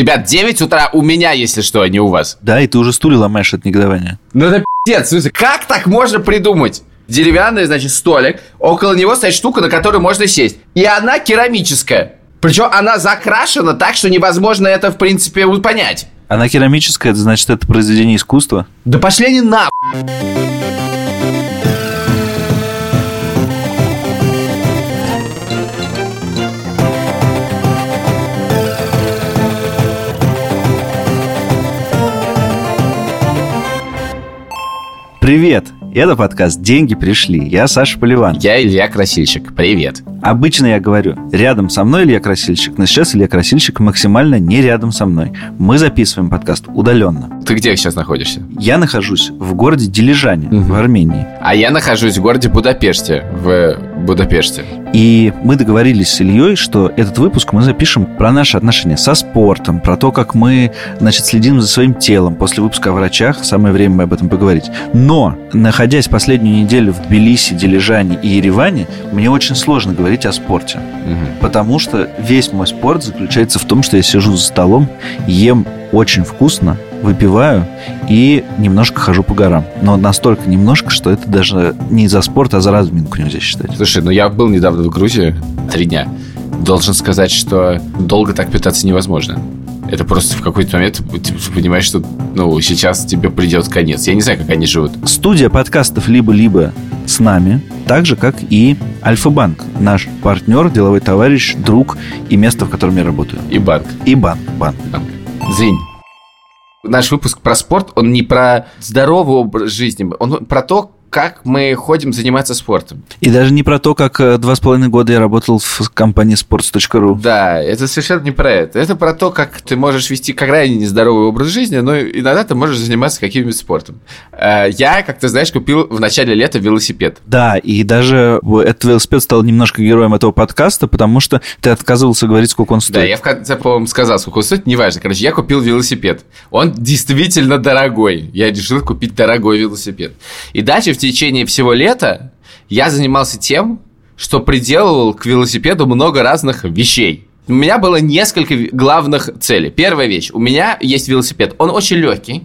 Ребят, 9 утра у меня, если что, а не у вас. Да, и ты уже стулья ломаешь от негодования. Ну это пиздец, в смысле, как так можно придумать? Деревянный, значит, столик, около него стоит штука, на которую можно сесть. И она керамическая. Причем она закрашена так, что невозможно это, в принципе, понять. Она керамическая, это значит, это произведение искусства? Да пошли они на... Привет! Это подкаст «Деньги пришли». Я Саша Поливан. Я Илья Красильщик. Привет. Обычно я говорю, рядом со мной Илья Красильщик, но сейчас Илья Красильщик максимально не рядом со мной. Мы записываем подкаст удаленно. Ты где сейчас находишься? Я нахожусь в городе Дилижане, в Армении. А я нахожусь в городе Будапеште, в Будапеште. И мы договорились с Ильей, что этот выпуск мы запишем про наши отношения со спортом, про то, как мы, значит, следим за своим телом. После выпуска о врачах самое время об этом поговорить. Но, находясь последнюю неделю в Тбилиси, Дилижане и Ереване, мне очень сложно говорить о спорте. Угу. Потому что весь мой спорт заключается в том, что я сижу за столом, ем очень вкусно, выпиваю и немножко хожу по горам. Но настолько немножко, что это даже не за спорт, а за разминку нельзя считать. Слушай, ну я был недавно в Грузии, три дня. Должен сказать, что долго так питаться невозможно. Это просто в какой-то момент ты понимаешь, что ну, сейчас тебе придет конец. Я не знаю, как они живут. Студия подкастов «Либо-либо» с нами, так же, как и Альфа-банк, наш партнер, деловой товарищ, друг и место, в котором я работаю. И банк. И банк, банк. банк. Зынь. Наш выпуск про спорт, он не про здоровый образ жизни, он про то, как мы ходим заниматься спортом. И даже не про то, как э, два с половиной года я работал в компании sports.ru. Да, это совершенно не про это. Это про то, как ты можешь вести крайне нездоровый образ жизни, но иногда ты можешь заниматься каким-нибудь спортом. Э, я, как ты знаешь, купил в начале лета велосипед. Да, и даже этот велосипед стал немножко героем этого подкаста, потому что ты отказывался говорить, сколько он стоит. Да, я в конце, по-моему, сказал, сколько он стоит, неважно. Короче, я купил велосипед. Он действительно дорогой. Я решил купить дорогой велосипед. И дальше в течение всего лета я занимался тем, что приделывал к велосипеду много разных вещей. У меня было несколько главных целей. Первая вещь. У меня есть велосипед. Он очень легкий.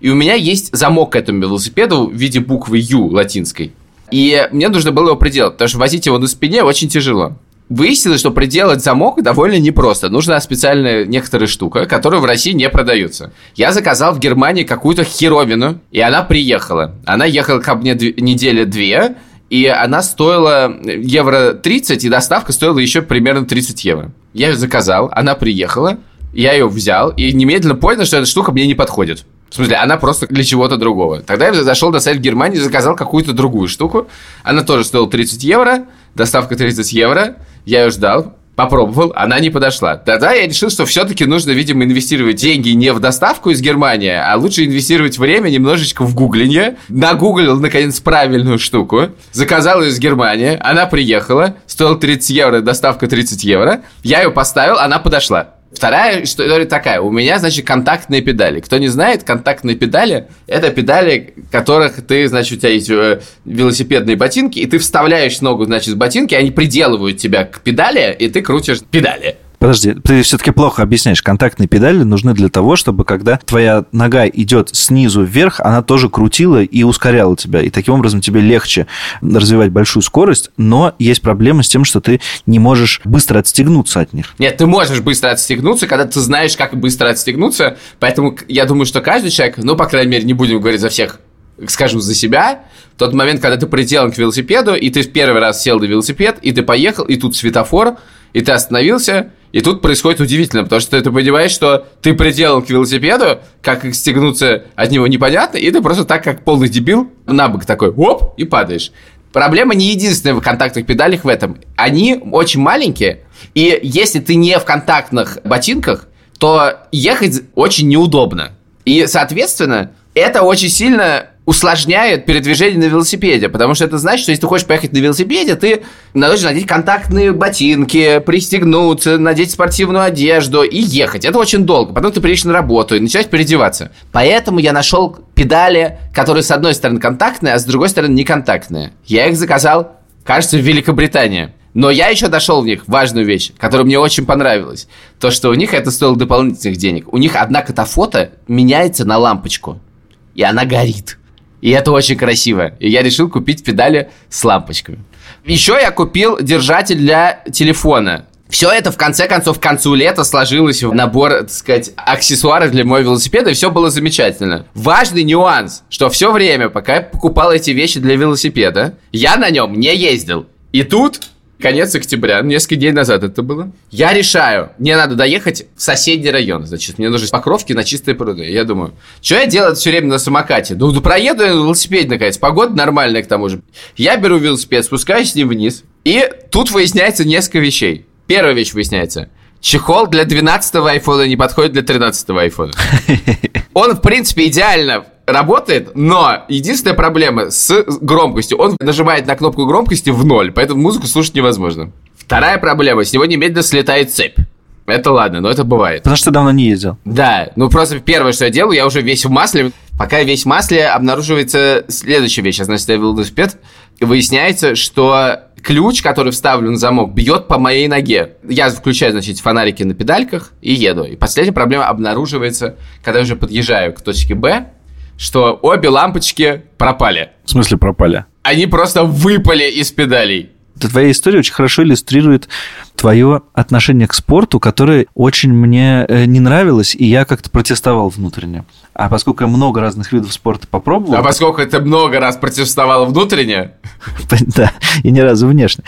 И у меня есть замок к этому велосипеду в виде буквы Ю латинской. И мне нужно было его приделать, потому что возить его на спине очень тяжело. Выяснилось, что приделать замок довольно непросто. Нужна специальная некоторая штука, которая в России не продается. Я заказал в Германии какую-то херовину, и она приехала. Она ехала ко мне дв- недели две, и она стоила евро 30, и доставка стоила еще примерно 30 евро. Я ее заказал, она приехала, я ее взял, и немедленно понял, что эта штука мне не подходит. В смысле, она просто для чего-то другого. Тогда я зашел на сайт Германии, заказал какую-то другую штуку. Она тоже стоила 30 евро, доставка 30 евро. Я ее ждал, попробовал, она не подошла. Тогда я решил, что все-таки нужно, видимо, инвестировать деньги не в доставку из Германии, а лучше инвестировать время немножечко в гуглинье. Нагуглил, наконец, правильную штуку. Заказал ее из Германии, она приехала, стоила 30 евро, доставка 30 евро. Я ее поставил, она подошла. Вторая история такая. У меня, значит, контактные педали. Кто не знает, контактные педали – это педали, которых ты, значит, у тебя есть э, велосипедные ботинки, и ты вставляешь ногу, значит, в ботинки, они приделывают тебя к педали, и ты крутишь педали. Подожди, ты все-таки плохо объясняешь. Контактные педали нужны для того, чтобы когда твоя нога идет снизу вверх, она тоже крутила и ускоряла тебя. И таким образом тебе легче развивать большую скорость, но есть проблема с тем, что ты не можешь быстро отстегнуться от них. Нет, ты можешь быстро отстегнуться, когда ты знаешь, как быстро отстегнуться. Поэтому я думаю, что каждый человек, ну, по крайней мере, не будем говорить за всех, скажу за себя, тот момент, когда ты приделан к велосипеду, и ты в первый раз сел на велосипед, и ты поехал, и тут светофор, и ты остановился, и тут происходит удивительно, потому что ты понимаешь, что ты приделан к велосипеду, как стегнуться от него непонятно, и ты просто так, как полный дебил, на бок такой, оп, и падаешь. Проблема не единственная в контактных педалях в этом. Они очень маленькие, и если ты не в контактных ботинках, то ехать очень неудобно. И, соответственно, это очень сильно усложняет передвижение на велосипеде, потому что это значит, что если ты хочешь поехать на велосипеде, ты должен надеть контактные ботинки, пристегнуться, надеть спортивную одежду и ехать. Это очень долго. Потом ты приедешь на работу и начинаешь переодеваться. Поэтому я нашел педали, которые с одной стороны контактные, а с другой стороны неконтактные. Я их заказал, кажется, в Великобритании. Но я еще дошел в них важную вещь, которая мне очень понравилась. То, что у них это стоило дополнительных денег. У них одна катафота меняется на лампочку. И она горит. И это очень красиво. И я решил купить педали с лампочками. Еще я купил держатель для телефона. Все это, в конце концов, к концу лета сложилось в набор, так сказать, аксессуаров для моего велосипеда, и все было замечательно. Важный нюанс, что все время, пока я покупал эти вещи для велосипеда, я на нем не ездил. И тут конец октября, несколько дней назад это было. Я решаю, мне надо доехать в соседний район, значит, мне нужны покровки на чистые пруды. Я думаю, что я делаю все время на самокате? Ну, проеду я на велосипеде, наконец, погода нормальная к тому же. Я беру велосипед, спускаюсь с ним вниз, и тут выясняется несколько вещей. Первая вещь выясняется. Чехол для 12-го айфона не подходит для 13-го айфона. Он, в принципе, идеально работает, но единственная проблема с громкостью. Он нажимает на кнопку громкости в ноль, поэтому музыку слушать невозможно. Вторая проблема. С него немедленно слетает цепь. Это ладно, но это бывает. Потому что давно не ездил. Да, ну просто первое, что я делаю, я уже весь в масле. Пока я весь в масле, обнаруживается следующая вещь. Значит, я велосипед, выясняется, что ключ, который вставлен в замок, бьет по моей ноге. Я включаю, значит, фонарики на педальках и еду. И последняя проблема обнаруживается, когда я уже подъезжаю к точке Б, что обе лампочки пропали. В смысле пропали? Они просто выпали из педалей. Твоя история очень хорошо иллюстрирует твое отношение к спорту, которое очень мне э, не нравилось, и я как-то протестовал внутренне. А поскольку я много разных видов спорта попробовал... А поскольку ты много раз протестовал внутренне... Да, и ни разу внешне.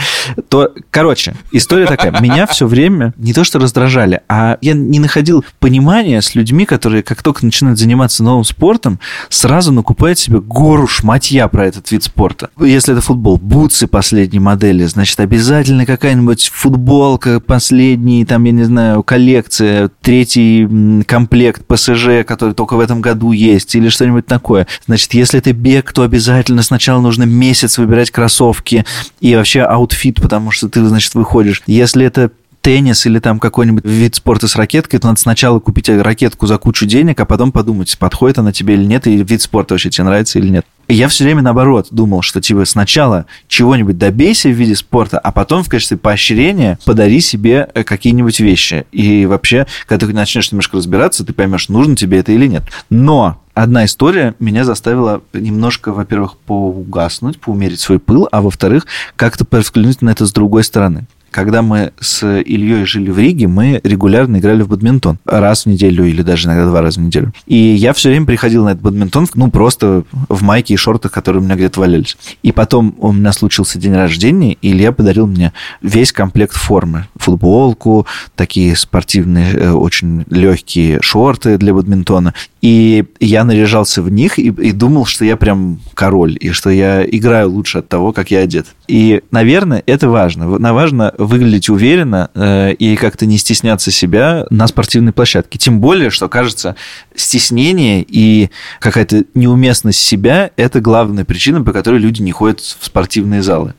То, короче, история такая. Меня все время не то что раздражали, а я не находил понимания с людьми, которые как только начинают заниматься новым спортом, сразу накупают себе гору шматья про этот вид спорта. Если это футбол, бутсы последней модели, значит, обязательно какая-нибудь футболка последний, там, я не знаю, коллекция, третий комплект ПСЖ, который только в этом году есть, или что-нибудь такое. Значит, если это бег, то обязательно сначала нужно месяц выбирать кроссовки и вообще outfit, потому что ты, значит, выходишь. Если это теннис или там какой-нибудь вид спорта с ракеткой, то надо сначала купить ракетку за кучу денег, а потом подумать, подходит она тебе или нет, и вид спорта вообще тебе нравится или нет. И я все время наоборот думал, что типа сначала чего-нибудь добейся в виде спорта, а потом в качестве поощрения подари себе э, какие-нибудь вещи. И вообще, когда ты начнешь немножко разбираться, ты поймешь, нужно тебе это или нет. Но одна история меня заставила немножко, во-первых, поугаснуть, поумерить свой пыл, а во-вторых, как-то взглянуть на это с другой стороны когда мы с Ильей жили в Риге, мы регулярно играли в бадминтон. Раз в неделю или даже иногда два раза в неделю. И я все время приходил на этот бадминтон, ну, просто в майке и шортах, которые у меня где-то валялись. И потом у меня случился день рождения, и Илья подарил мне весь комплект формы. Футболку, такие спортивные, э, очень легкие шорты для бадминтона. И я наряжался в них и, и думал, что я прям король, и что я играю лучше от того, как я одет. И, наверное, это важно. Важно выглядеть уверенно э, и как-то не стесняться себя на спортивной площадке. Тем более, что, кажется, стеснение и какая-то неуместность себя – это главная причина, по которой люди не ходят в спортивные залы.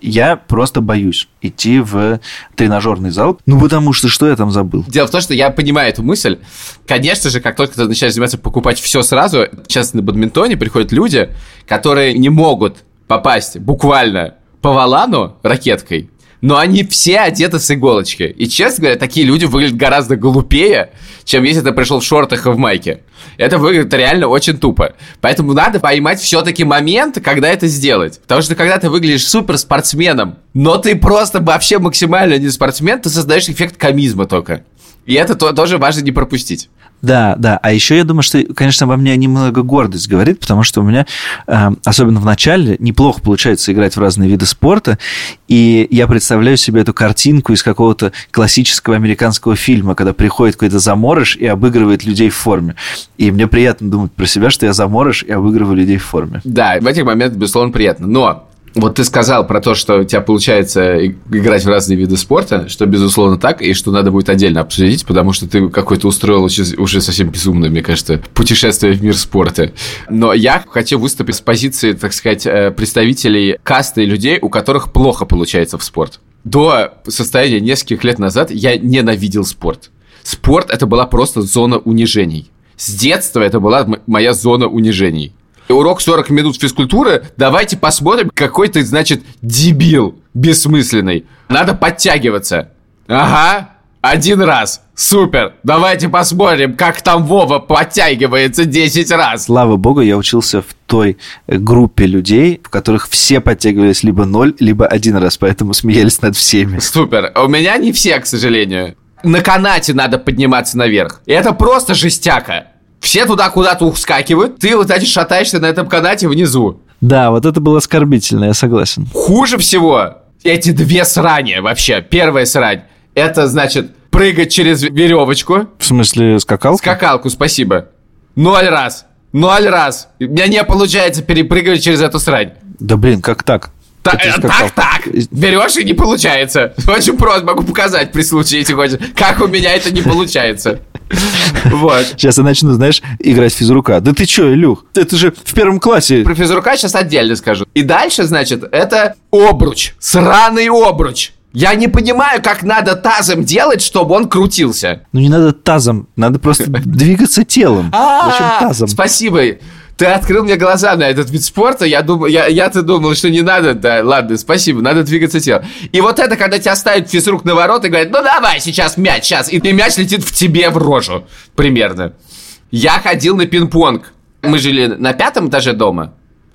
Я просто боюсь идти в тренажерный зал, ну потому что что я там забыл? Дело в том, что я понимаю эту мысль. Конечно же, как только ты начинаешь заниматься, покупать все сразу, сейчас на бадминтоне приходят люди, которые не могут попасть буквально по валану ракеткой, но они все одеты с иголочки. И, честно говоря, такие люди выглядят гораздо глупее, чем если ты пришел в шортах и в майке. Это выглядит реально очень тупо. Поэтому надо поймать все-таки момент, когда это сделать. Потому что когда ты выглядишь супер спортсменом, но ты просто вообще максимально не спортсмен, ты создаешь эффект комизма только. И это то, тоже важно не пропустить. Да, да. А еще я думаю, что, конечно, во мне немного гордость говорит, потому что у меня, э, особенно в начале, неплохо получается играть в разные виды спорта, и я представляю себе эту картинку из какого-то классического американского фильма, когда приходит какой-то заморыш и обыгрывает людей в форме. И мне приятно думать про себя, что я заморыш и обыгрываю людей в форме. Да, в этих моментах, безусловно, приятно. Но вот ты сказал про то, что у тебя получается играть в разные виды спорта, что безусловно так, и что надо будет отдельно обсудить, потому что ты какой-то устроил уже совсем безумно, мне кажется, путешествие в мир спорта. Но я хочу выступить с позиции, так сказать, э, представителей касты людей, у которых плохо получается в спорт. До состояния нескольких лет назад я ненавидел спорт. Спорт – это была просто зона унижений. С детства это была моя зона унижений урок 40 минут физкультуры, давайте посмотрим, какой ты, значит, дебил. бессмысленный. Надо подтягиваться. Ага, один раз. Супер. Давайте посмотрим, как там Вова подтягивается 10 раз. Слава богу, я учился в той группе людей, в которых все подтягивались либо ноль, либо один раз, поэтому смеялись над всеми. Супер. У меня не все, к сожалению. На канате надо подниматься наверх. И это просто жестяка. Все туда куда-то ускакивают, ты вот эти шатаешься на этом канате внизу. Да, вот это было оскорбительно, я согласен. Хуже всего эти две срани вообще. Первая срань. Это значит прыгать через веревочку. В смысле скакалку? Скакалку, спасибо. Ноль раз. Ноль раз. У меня не получается перепрыгивать через эту срань. Да блин, как так? Та- э, так, так. Берешь и не получается. Очень просто, могу показать при случае, если хочешь. Как у меня это не получается. Вот. Сейчас я начну, знаешь, играть в физрука. Да ты чё, Илюх? Это же в первом классе. Про физрука сейчас отдельно скажу. И дальше, значит, это обруч. Сраный обруч. Я не понимаю, как надо тазом делать, чтобы он крутился. Ну не надо тазом, надо просто двигаться телом. Зачем А, тазом? Спасибо. Ты открыл мне глаза на этот вид спорта. Я думал, я, я-то думал, что не надо. Да, ладно, спасибо, надо двигаться телом. И вот это, когда тебя ставят физрук на ворот и говорят, ну давай сейчас мяч, сейчас. И, и мяч летит в тебе в рожу, примерно. Я ходил на пинг-понг. Мы жили на пятом этаже дома.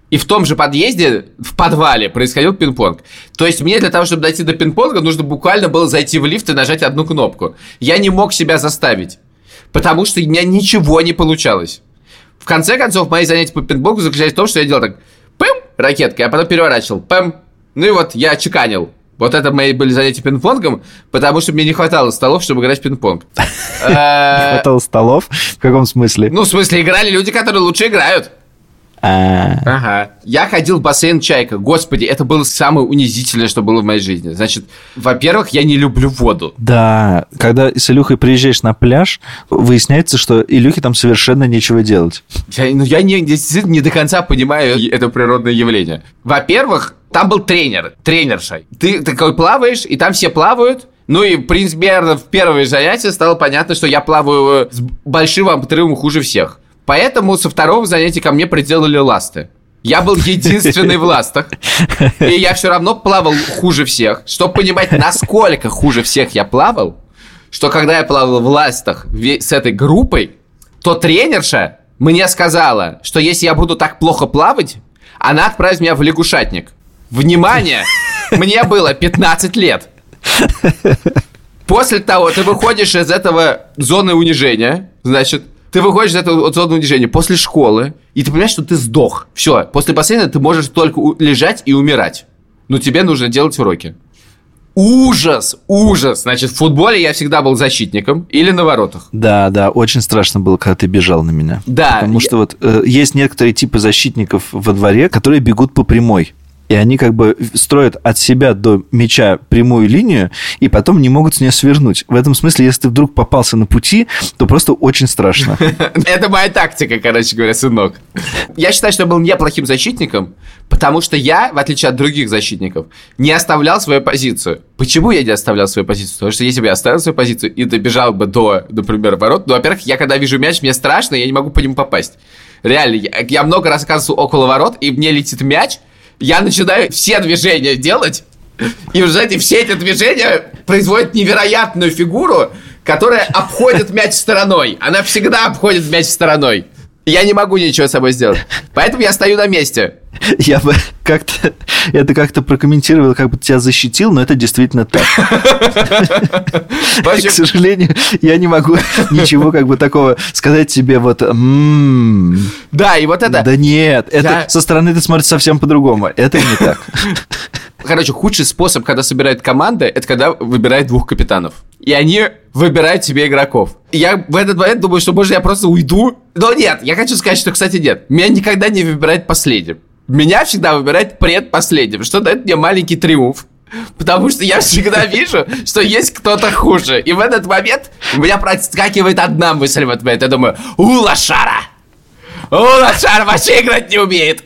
И в том же подъезде, в подвале, происходил пинг-понг. То есть мне для того, чтобы дойти до пинг-понга, нужно буквально было зайти в лифт и нажать одну кнопку. Я не мог себя заставить. Потому что у меня ничего не получалось. В конце концов, мои занятия по пинг-понгу заключались в том, что я делал так, пым, ракеткой, а потом переворачивал, пым. Ну и вот, я чеканил. Вот это мои были занятия пинг-понгом, потому что мне не хватало столов, чтобы играть в пинг-понг. Не хватало столов? В каком смысле? Ну, в смысле, играли люди, которые лучше играют. А, Ага. Я ходил в бассейн Чайка. Господи, это было самое унизительное, что было в моей жизни. Значит, во-первых, я не люблю воду. Да, когда с Илюхой приезжаешь на пляж, выясняется, что Илюхе там совершенно нечего делать. Я, ну, я не, действительно не до конца понимаю это природное явление. Во-первых, там был тренер, тренерша. Ты такой плаваешь, и там все плавают. Ну и, принципе, в первое занятие стало понятно, что я плаваю с большим отрывом хуже всех. Поэтому со второго занятия ко мне приделали ласты. Я был единственный в ластах. И я все равно плавал хуже всех. Чтобы понимать, насколько хуже всех я плавал, что когда я плавал в ластах с этой группой, то тренерша мне сказала, что если я буду так плохо плавать, она отправит меня в лягушатник. Внимание! Мне было 15 лет. После того, ты выходишь из этого зоны унижения, значит, ты выходишь из этого зоны унижения после школы, и ты понимаешь, что ты сдох. Все, после бассейна ты можешь только лежать и умирать. Но тебе нужно делать уроки. Ужас, ужас. Значит, в футболе я всегда был защитником или на воротах. Да, да, очень страшно было, когда ты бежал на меня. Да, Потому я- что вот э, есть некоторые типы защитников во дворе, которые бегут по прямой. И они как бы строят от себя до мяча прямую линию, и потом не могут с нее свернуть. В этом смысле, если ты вдруг попался на пути, то просто очень страшно. Это моя тактика, короче говоря, сынок. Я считаю, что я был неплохим защитником, потому что я, в отличие от других защитников, не оставлял свою позицию. Почему я не оставлял свою позицию? Потому что если бы я оставил свою позицию и добежал бы до, например, ворот, ну, во-первых, я когда вижу мяч, мне страшно, я не могу по нему попасть. Реально, я, я много раз оказывался около ворот, и мне летит мяч, я начинаю все движения делать, и вы знаете, все эти движения производят невероятную фигуру, которая обходит мяч стороной. Она всегда обходит мяч стороной. Я не могу ничего с собой сделать. Поэтому я стою на месте. Я бы как-то это как-то прокомментировал, как бы тебя защитил, но это действительно так. К сожалению, я не могу ничего как бы такого сказать себе вот «М, да, и вот это... Да нет, это со стороны это смотрится совсем по-другому. Это не так. Короче, худший способ, когда собирают команды, это когда выбирают двух капитанов. И они выбирают себе игроков. И я в этот момент думаю, что, может, я просто уйду. Но нет, я хочу сказать, что, кстати, нет. Меня никогда не выбирает последним. Меня всегда выбирает предпоследним, что дает мне маленький триумф. Потому что я всегда вижу, что есть кто-то хуже. И в этот момент у меня проскакивает одна мысль в этот момент. Я думаю, у, лошара! У, лошара вообще играть не умеет.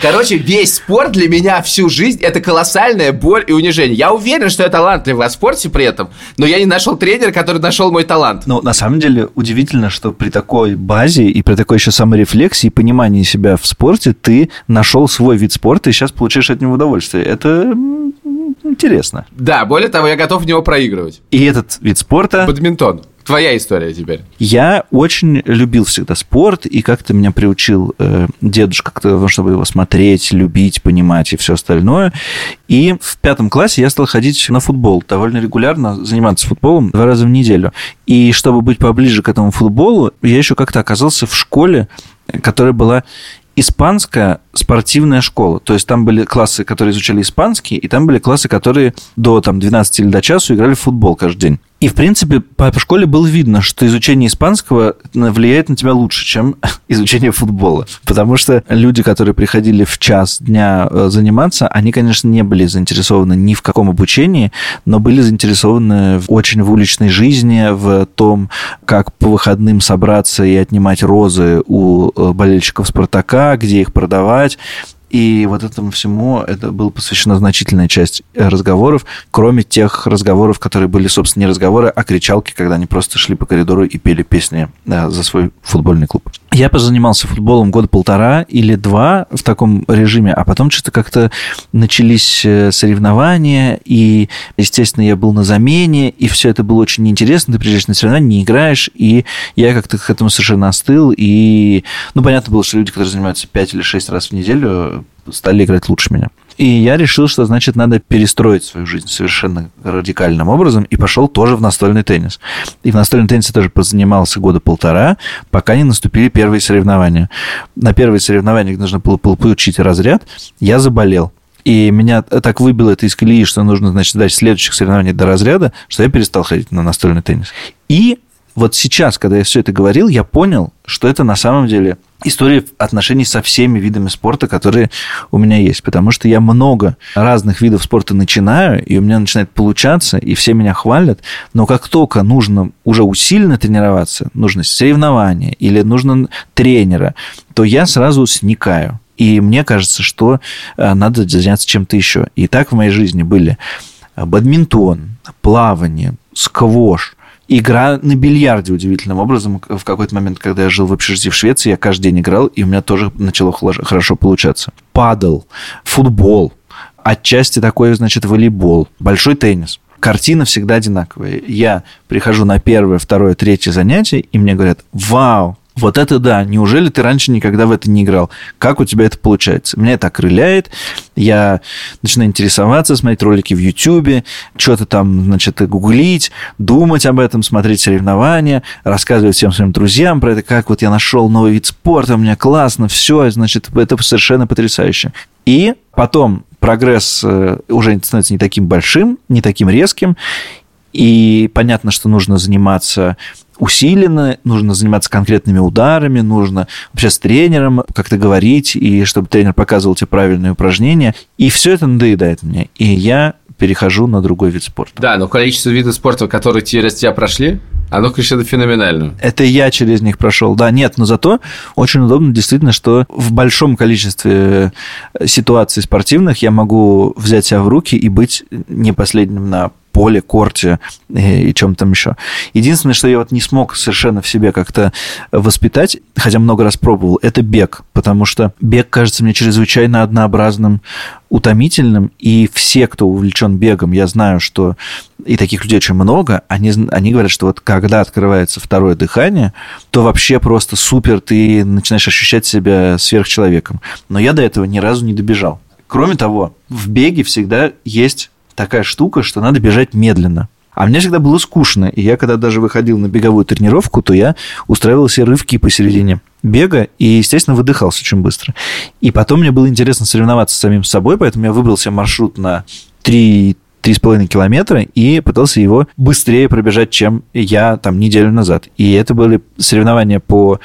Короче, весь спорт для меня всю жизнь это колоссальная боль и унижение. Я уверен, что я талантливый в спорте при этом, но я не нашел тренера, который нашел мой талант. Ну, на самом деле, удивительно, что при такой базе и при такой еще саморефлексии и понимании себя в спорте ты нашел свой вид спорта и сейчас получаешь от него удовольствие. Это интересно. Да, более того, я готов в него проигрывать. И этот вид спорта... Бадминтон. Твоя история теперь. Я очень любил всегда спорт, и как-то меня приучил э, дедушка к тому, чтобы его смотреть, любить, понимать и все остальное. И в пятом классе я стал ходить на футбол, довольно регулярно заниматься футболом два раза в неделю. И чтобы быть поближе к этому футболу, я еще как-то оказался в школе, которая была испанская спортивная школа. То есть там были классы, которые изучали испанский, и там были классы, которые до там, 12 или до часу играли в футбол каждый день. И, в принципе, по школе было видно, что изучение испанского влияет на тебя лучше, чем изучение футбола. Потому что люди, которые приходили в час дня э, заниматься, они, конечно, не были заинтересованы ни в каком обучении, но были заинтересованы в, очень в уличной жизни, в том, как по выходным собраться и отнимать розы у э, болельщиков «Спартака», где их продавать, и вот этому всему это была посвящена значительная часть разговоров, кроме тех разговоров, которые были, собственно, не разговоры, а кричалки, когда они просто шли по коридору и пели песни да, за свой футбольный клуб. Я позанимался футболом года полтора или два в таком режиме, а потом что-то как-то начались э, соревнования, и, естественно, я был на замене, и все это было очень неинтересно, ты приезжаешь на соревнования, не играешь, и я как-то к этому совершенно остыл, и, ну, понятно было, что люди, которые занимаются пять или шесть раз в неделю, стали играть лучше меня. И я решил, что, значит, надо перестроить свою жизнь совершенно радикальным образом, и пошел тоже в настольный теннис. И в настольном теннисе тоже позанимался года полтора, пока не наступили первые соревнования. На первые соревнования, где нужно было получить разряд, я заболел. И меня так выбило это из колеи, что нужно, значит, дать следующих соревнований до разряда, что я перестал ходить на настольный теннис. И вот сейчас, когда я все это говорил, я понял, что это на самом деле история отношений со всеми видами спорта, которые у меня есть. Потому что я много разных видов спорта начинаю, и у меня начинает получаться, и все меня хвалят. Но как только нужно уже усиленно тренироваться, нужно соревнования или нужно тренера, то я сразу сникаю. И мне кажется, что э, надо заняться чем-то еще. И так в моей жизни были бадминтон, плавание, сквош – Игра на бильярде удивительным образом. В какой-то момент, когда я жил в общежитии в Швеции, я каждый день играл, и у меня тоже начало хорошо получаться. Падал, футбол, отчасти такой, значит, волейбол, большой теннис. Картина всегда одинаковая. Я прихожу на первое, второе, третье занятие, и мне говорят, вау, вот это да, неужели ты раньше никогда в это не играл? Как у тебя это получается? Меня это окрыляет, я начинаю интересоваться, смотреть ролики в Ютубе, что-то там, значит, гуглить, думать об этом, смотреть соревнования, рассказывать всем своим друзьям про это, как вот я нашел новый вид спорта, у меня классно, все, значит, это совершенно потрясающе. И потом прогресс э, уже становится не таким большим, не таким резким, и понятно, что нужно заниматься усиленно, нужно заниматься конкретными ударами, нужно вообще с тренером как-то говорить, и чтобы тренер показывал тебе правильные упражнения. И все это надоедает мне. И я перехожу на другой вид спорта. Да, но количество видов спорта, которые через тебя прошли, оно, конечно, феноменально. Это я через них прошел. Да, нет, но зато очень удобно действительно, что в большом количестве ситуаций спортивных я могу взять себя в руки и быть не последним на поле, корте и чем там еще. Единственное, что я вот не смог совершенно в себе как-то воспитать, хотя много раз пробовал, это бег, потому что бег кажется мне чрезвычайно однообразным, утомительным, и все, кто увлечен бегом, я знаю, что и таких людей очень много, они, они говорят, что вот когда открывается второе дыхание, то вообще просто супер, ты начинаешь ощущать себя сверхчеловеком. Но я до этого ни разу не добежал. Кроме того, в беге всегда есть такая штука, что надо бежать медленно. А мне всегда было скучно, и я когда даже выходил на беговую тренировку, то я устраивал себе рывки посередине бега и, естественно, выдыхался очень быстро. И потом мне было интересно соревноваться с самим собой, поэтому я выбрал себе маршрут на 3 3,5 километра и пытался его быстрее пробежать, чем я там неделю назад. И это были соревнования по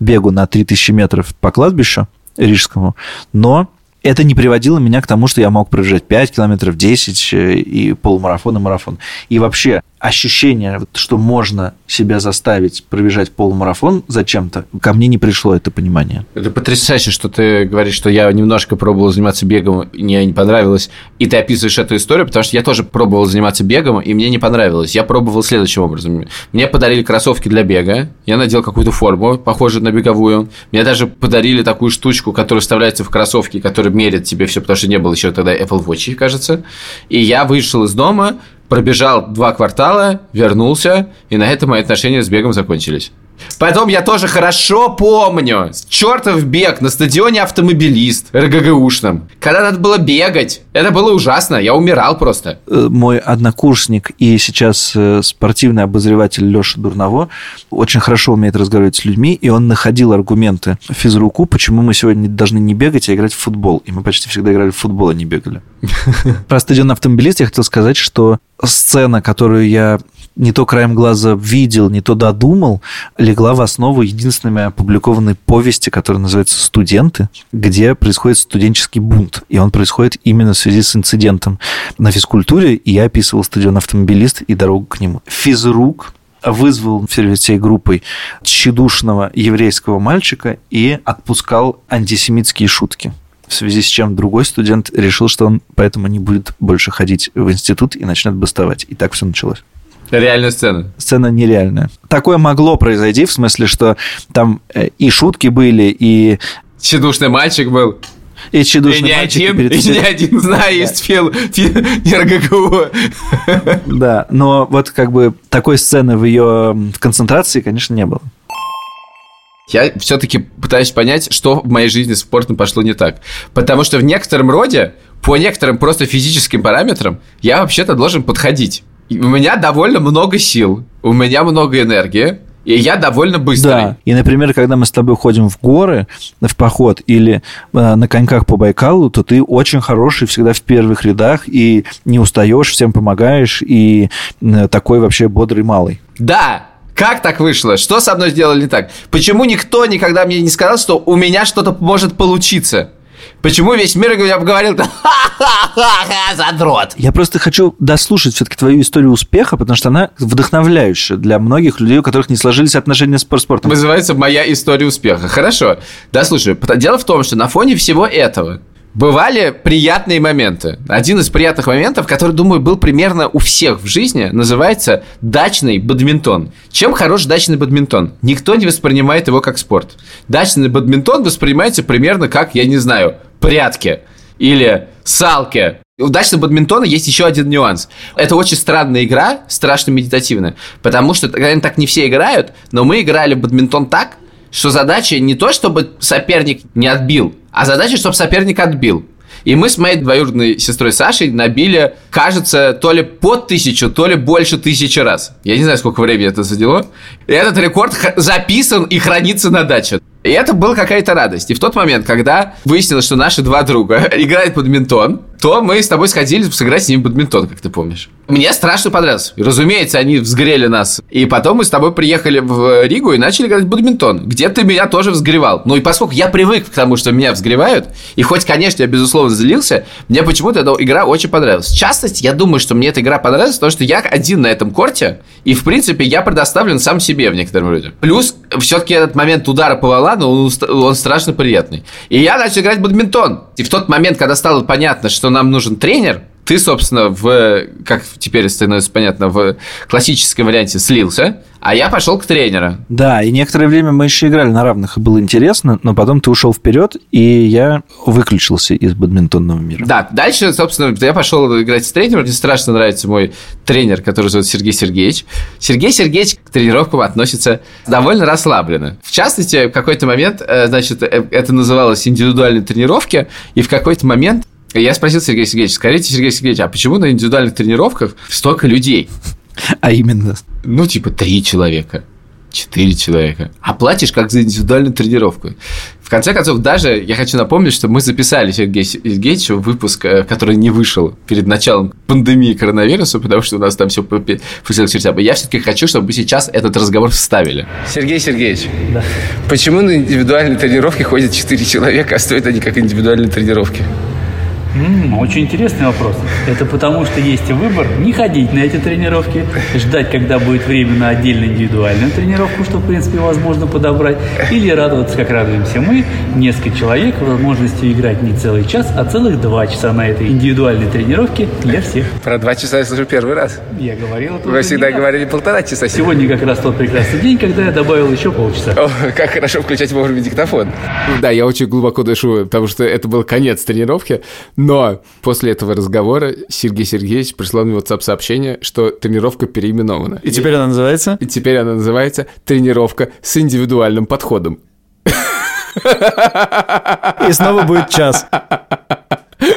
бегу на 3000 метров по кладбищу рижскому, но это не приводило меня к тому, что я мог пробежать 5 километров, 10 э, и полумарафон и марафон. И вообще, ощущение, что можно себя заставить пробежать полумарафон зачем-то, ко мне не пришло это понимание. Это потрясающе, что ты говоришь, что я немножко пробовал заниматься бегом, мне не понравилось, и ты описываешь эту историю, потому что я тоже пробовал заниматься бегом, и мне не понравилось. Я пробовал следующим образом. Мне подарили кроссовки для бега, я надел какую-то форму, похожую на беговую. Мне даже подарили такую штучку, которая вставляется в кроссовки, которая мерит тебе все, потому что не было еще тогда Apple Watch, кажется. И я вышел из дома, пробежал два квартала, вернулся, и на этом мои отношения с бегом закончились. Потом я тоже хорошо помню чертов бег на стадионе автомобилист РГГУшном. Когда надо было бегать. Это было ужасно. Я умирал просто. Э, мой однокурсник и сейчас э, спортивный обозреватель Леша Дурново очень хорошо умеет разговаривать с людьми, и он находил аргументы физруку, почему мы сегодня должны не бегать, а играть в футбол. И мы почти всегда играли в футбол, а не бегали. Про стадион автомобилист я хотел сказать, что сцена, которую я не то краем глаза видел, не то додумал, легла в основу единственной опубликованной повести, которая называется «Студенты», где происходит студенческий бунт. И он происходит именно в связи с инцидентом на физкультуре. И я описывал стадион «Автомобилист» и дорогу к нему. Физрук вызвал всей группой тщедушного еврейского мальчика и отпускал антисемитские шутки в связи с чем другой студент решил, что он поэтому не будет больше ходить в институт и начнет бастовать. И так все началось. Реальная сцена. Сцена нереальная. Такое могло произойти, в смысле, что там э, и шутки были, и... Чедушный мальчик был. И и не мальчик. Один, и, перед... и не один, знаю, из фил, РГГУ. Да, но вот как бы такой сцены в ее в концентрации, конечно, не было. Я все-таки пытаюсь понять, что в моей жизни с спортом пошло не так. Потому что в некотором роде, по некоторым просто физическим параметрам, я вообще-то должен подходить. И у меня довольно много сил, у меня много энергии, и я довольно быстрый. Да. И, например, когда мы с тобой ходим в горы, в поход или э, на коньках по Байкалу, то ты очень хороший всегда в первых рядах и не устаешь, всем помогаешь и э, такой вообще бодрый малый. Да, как так вышло? Что со мной сделали не так? Почему никто никогда мне не сказал, что у меня что-то может получиться? Почему весь мир говорил ха-ха-ха, задрот? Я просто хочу дослушать все-таки твою историю успеха, потому что она вдохновляющая для многих людей, у которых не сложились отношения с спортом. Называется «Моя история успеха». Хорошо, дослушай. Дело в том, что на фоне всего этого Бывали приятные моменты. Один из приятных моментов, который, думаю, был примерно у всех в жизни, называется дачный бадминтон. Чем хорош дачный бадминтон? Никто не воспринимает его как спорт. Дачный бадминтон воспринимается примерно как, я не знаю, прятки или салки. У дачного бадминтона есть еще один нюанс. Это очень странная игра, страшно медитативная, потому что так не все играют, но мы играли в бадминтон так, что задача не то, чтобы соперник не отбил, а задача, чтобы соперник отбил. И мы с моей двоюродной сестрой Сашей набили, кажется, то ли под тысячу, то ли больше тысячи раз. Я не знаю, сколько времени это заняло. И этот рекорд записан и хранится на даче. И это была какая-то радость. И в тот момент, когда выяснилось, что наши два друга играют бадминтон, то мы с тобой сходили сыграть с ними в бадминтон, как ты помнишь. Мне страшно понравилось. Разумеется, они взгрели нас. И потом мы с тобой приехали в Ригу и начали играть в бадминтон, где ты меня тоже взгревал. Ну и поскольку я привык к тому, что меня взгревают, и хоть, конечно, я, безусловно, злился, мне почему-то эта игра очень понравилась. В частности, я думаю, что мне эта игра понравилась, потому что я один на этом корте, и, в принципе, я предоставлен сам себе в некотором роде. Плюс, все-таки этот момент удара по валану, он, он страшно приятный. И я начал играть в бадминтон. И в тот момент, когда стало понятно, что нам нужен тренер, ты, собственно, в, как теперь становится понятно, в классическом варианте слился, а я пошел к тренеру. Да, и некоторое время мы еще играли на равных, и было интересно, но потом ты ушел вперед, и я выключился из бадминтонного мира. Да, дальше, собственно, я пошел играть с тренером. Мне страшно нравится мой тренер, который зовут Сергей Сергеевич. Сергей Сергеевич к тренировкам относится довольно расслабленно. В частности, в какой-то момент, э, значит, э, это называлось индивидуальные тренировки, и в какой-то момент я спросил Сергея Сергеевича, скажите, Сергей Сергеевич, а почему на индивидуальных тренировках столько людей? А именно? Ну, типа, три человека, четыре человека. А платишь как за индивидуальную тренировку. В конце концов, даже я хочу напомнить, что мы записали Сергея Сергеевича выпуск, э, который не вышел перед началом пандемии коронавируса, потому что у нас там все пустилось чертям. Я все-таки хочу, чтобы мы сейчас этот разговор вставили. Сергей Сергеевич, да. почему на индивидуальные тренировки ходят четыре человека, а стоят они как индивидуальные тренировки? Очень интересный вопрос. Это потому, что есть выбор не ходить на эти тренировки, ждать, когда будет время на отдельную индивидуальную тренировку, что, в принципе, возможно подобрать, или радоваться, как радуемся мы, несколько человек, возможностью играть не целый час, а целых два часа на этой индивидуальной тренировке для всех. Про два часа я слышу первый раз. Я говорил это Вы всегда раз. говорили полтора часа. Сегодня как раз тот прекрасный день, когда я добавил еще полчаса. О, как хорошо включать вовремя диктофон. Да, я очень глубоко дышу, потому что это был конец тренировки. Но после этого разговора Сергей Сергеевич прислал мне WhatsApp-сообщение, что тренировка переименована. И теперь она называется? И теперь она называется «Тренировка с индивидуальным подходом». И снова будет час.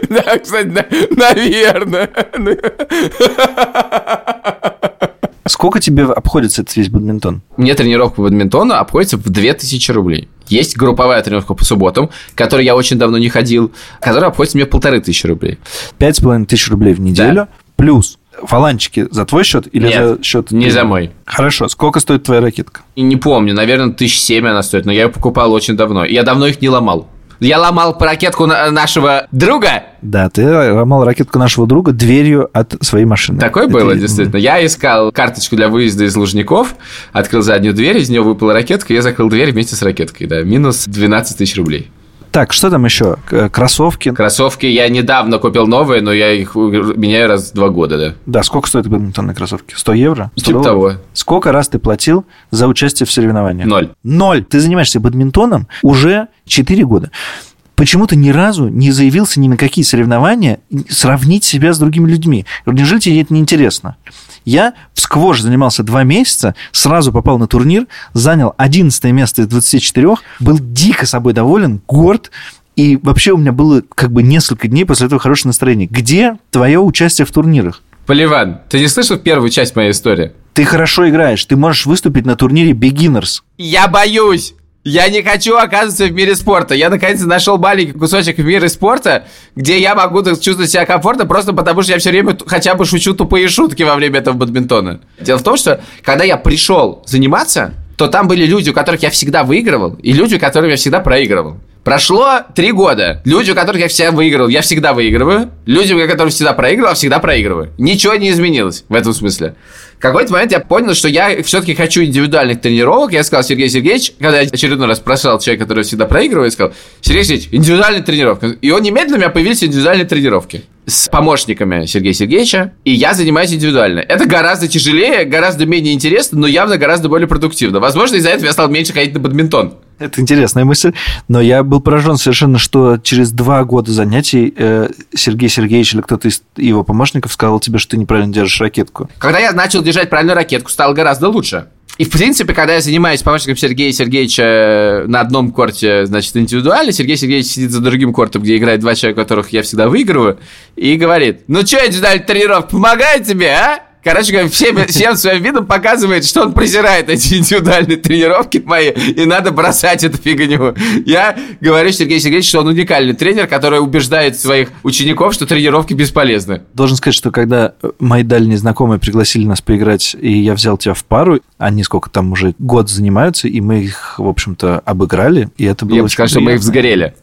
Да, кстати, на- наверное. Сколько тебе обходится этот весь бадминтон? Мне тренировка по бадминтону обходится в 2000 рублей. Есть групповая тренировка по субботам, которой я очень давно не ходил, которая обходится мне в полторы тысячи рублей. Пять с половиной тысяч рублей в неделю. Плюс фаланчики за твой счет или Нет, за счет... не за мой. Хорошо. Сколько стоит твоя ракетка? Не помню, наверное, тысяч семь она стоит, но я ее покупал очень давно. Я давно их не ломал. Я ломал ракетку на- нашего друга. Да, ты ломал ракетку нашего друга дверью от своей машины. Такое Это- было, действительно. Я искал карточку для выезда из Лужников, открыл заднюю дверь, из нее выпала ракетка, и я закрыл дверь вместе с ракеткой, да. Минус 12 тысяч рублей. Так, что там еще? К- Кроссовки. Кроссовки я недавно купил новые, но я их меняю раз в два года, да. Да, сколько стоят бадминтонные кроссовки? 100 евро? 100 Типа того. Сколько раз ты платил за участие в соревнованиях? Ноль. Ноль. Ты занимаешься бадминтоном уже 4 года. Почему ты ни разу не заявился ни на какие соревнования сравнить себя с другими людьми? Неужели тебе это не интересно? Я в сквош занимался два месяца, сразу попал на турнир, занял 11 место из 24, был дико собой доволен, горд, и вообще у меня было как бы несколько дней после этого хорошее настроение. Где твое участие в турнирах? Поливан, ты не слышал первую часть моей истории? Ты хорошо играешь, ты можешь выступить на турнире Beginners. Я боюсь! Я не хочу оказываться в мире спорта. Я наконец-то нашел маленький кусочек в мире спорта, где я могу чувствовать себя комфортно, просто потому что я все время хотя бы шучу тупые шутки во время этого бадминтона. Дело в том, что когда я пришел заниматься, то там были люди, у которых я всегда выигрывал, и люди, у которых я всегда проигрывал. Прошло три года. Люди, у которых я всегда выигрывал, я всегда выигрываю. Люди, у которых всегда проигрывал, я всегда проигрываю. Ничего не изменилось в этом смысле. В какой-то момент я понял, что я все-таки хочу индивидуальных тренировок. Я сказал, Сергей Сергеевич, когда я очередной раз просрал человека, который всегда проигрывает, сказал, Сергей Сергеевич, индивидуальная тренировка. И он немедленно у меня появились индивидуальные тренировки с помощниками Сергея Сергеевича, и я занимаюсь индивидуально. Это гораздо тяжелее, гораздо менее интересно, но явно гораздо более продуктивно. Возможно, из-за этого я стал меньше ходить на бадминтон. Это интересная мысль, но я был поражен совершенно, что через два года занятий э, Сергей Сергеевич или кто-то из его помощников сказал тебе, что ты неправильно держишь ракетку. Когда я начал держать правильную ракетку, стало гораздо лучше. И, в принципе, когда я занимаюсь помощником Сергея Сергеевича э, на одном корте, значит, индивидуально, Сергей Сергеевич сидит за другим кортом, где играет два человека, которых я всегда выигрываю, и говорит, ну что, индивидуальная тренировка помогает тебе, а? Короче говоря, всем, всем своим видом показывает, что он презирает эти индивидуальные тренировки мои, и надо бросать эту фигню. Я говорю Сергею Сергеевичу, что он уникальный тренер, который убеждает своих учеников, что тренировки бесполезны. Должен сказать, что когда мои дальние знакомые пригласили нас поиграть, и я взял тебя в пару, они сколько там уже год занимаются, и мы их, в общем-то, обыграли, и это было Я бы сказал, что мы их взгорели.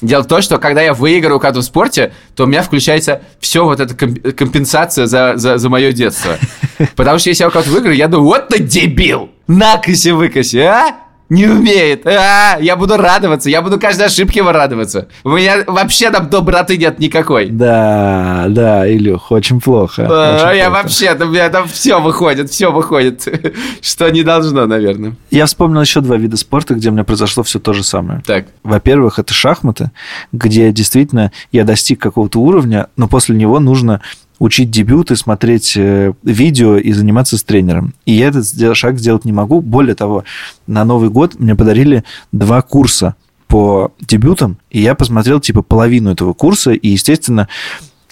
Дело в том, что когда я выигрываю когда в спорте, то у меня включается все вот эта ком- компенсация за, за, за мое детство. Потому что если я кого-то выиграю, я думаю, вот ты дебил! Накоси, выкоси, а? Не умеет. А, я буду радоваться, я буду каждой ошибке его радоваться. У меня вообще там доброты нет никакой. Да, да, Илюх, очень плохо. А, очень я плохо. вообще, там, у меня там все выходит, все выходит, что не должно, наверное. Я вспомнил еще два вида спорта, где у меня произошло все то же самое. Так, Во-первых, это шахматы, где действительно я достиг какого-то уровня, но после него нужно учить дебюты, смотреть э, видео и заниматься с тренером. И я этот шаг сделать не могу. Более того, на Новый год мне подарили два курса по дебютам, и я посмотрел типа половину этого курса, и, естественно,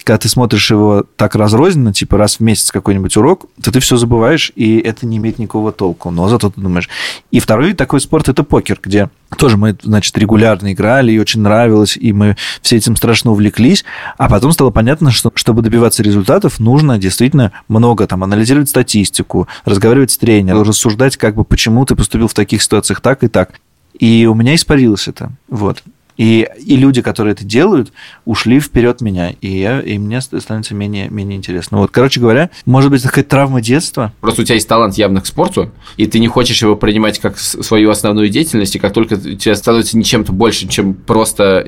когда ты смотришь его так разрозненно, типа раз в месяц какой-нибудь урок, то ты все забываешь, и это не имеет никакого толку. Но зато ты думаешь. И второй такой спорт – это покер, где тоже мы, значит, регулярно играли, и очень нравилось, и мы все этим страшно увлеклись. А потом стало понятно, что чтобы добиваться результатов, нужно действительно много там анализировать статистику, разговаривать с тренером, рассуждать, как бы, почему ты поступил в таких ситуациях так и так. И у меня испарилось это. Вот. И, и люди, которые это делают, ушли вперед меня, и, я, и мне становится менее, менее интересно. Вот, короче говоря, может быть, такая травма детства. Просто у тебя есть талант явно к спорту, и ты не хочешь его принимать как свою основную деятельность, и как только у тебя становится не чем-то больше, чем просто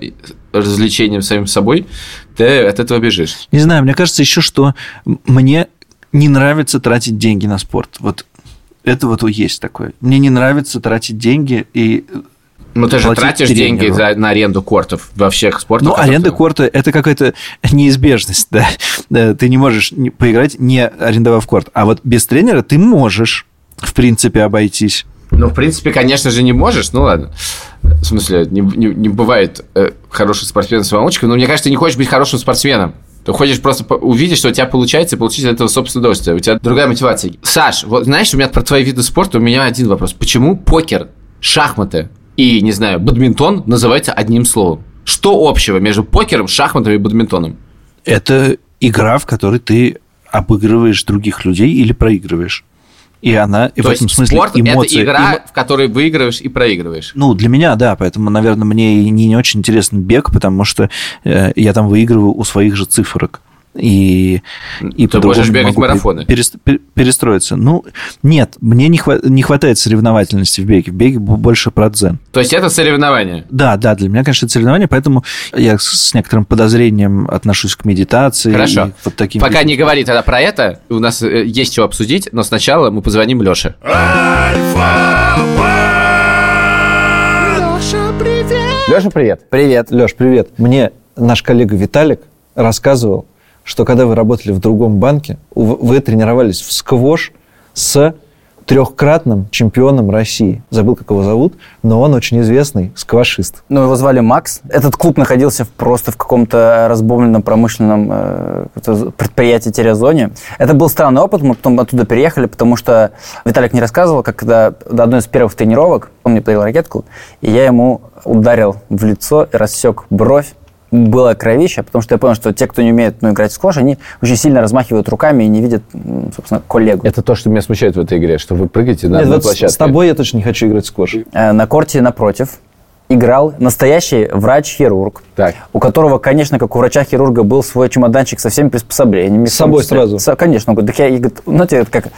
развлечением самим собой, ты от этого бежишь. Не знаю, мне кажется еще, что мне не нравится тратить деньги на спорт. Вот это вот есть такое. Мне не нравится тратить деньги и ну, ты же тратишь тренеру. деньги за, на аренду кортов во всех спортах. Ну, аренда корта – это какая-то неизбежность, да. Ты не можешь поиграть, не арендовав корт. А вот без тренера ты можешь, в принципе, обойтись. Ну, в принципе, конечно же, не можешь. Ну, ладно. В смысле, не, не, не бывает э, хороших спортсменов-самоучков, но мне кажется, ты не хочешь быть хорошим спортсменом. Ты хочешь просто увидеть, что у тебя получается, и получить от этого собственное удовольствие. У тебя другая мотивация. Саш, вот знаешь, у меня про твои виды спорта у меня один вопрос. Почему покер, шахматы и, не знаю, бадминтон называется одним словом. Что общего между покером, шахматами и бадминтоном? Это игра, в которой ты обыгрываешь других людей или проигрываешь. И она и То в этом есть смысле спорт эмоции. это игра, эмо... в которой выигрываешь и проигрываешь. Ну, для меня, да, поэтому, наверное, мне не, не очень интересен бег, потому что э, я там выигрываю у своих же цифрок и, и Ты можешь бегать марафоны. перестроиться. Ну, нет, мне не, хва- не хватает соревновательности в беге. В беге больше про дзен. То есть это соревнование? Да, да, для меня, конечно, это соревнование, поэтому я с некоторым подозрением отношусь к медитации. Хорошо. Вот таким Пока не говори тогда про это, у нас э, есть что обсудить, но сначала мы позвоним Леше. Леша, привет. Привет. Леш, привет. Мне наш коллега Виталик рассказывал, что когда вы работали в другом банке, вы тренировались в сквош с трехкратным чемпионом России. Забыл, как его зовут, но он очень известный сквашист. Ну, его звали Макс. Этот клуб находился в, просто в каком-то разбомбленном промышленном э, предприятии Терезоне. Это был странный опыт, мы потом оттуда переехали, потому что Виталик не рассказывал, как когда до одной из первых тренировок он мне подарил ракетку, и я ему ударил в лицо и рассек бровь было кровище, потому что я понял, что те, кто не умеет ну, играть в сквош, они очень сильно размахивают руками и не видят, собственно, коллегу. Это то, что меня смущает в этой игре, что вы прыгаете на Нет, одной вот площадке. С тобой я точно не хочу играть в сквош. Э, на корте напротив играл настоящий врач-хирург, так. у которого, конечно, как у врача-хирурга, был свой чемоданчик со всеми приспособлениями. С собой сразу? С, конечно. Он говорит, так я, я говорит, знаете, как...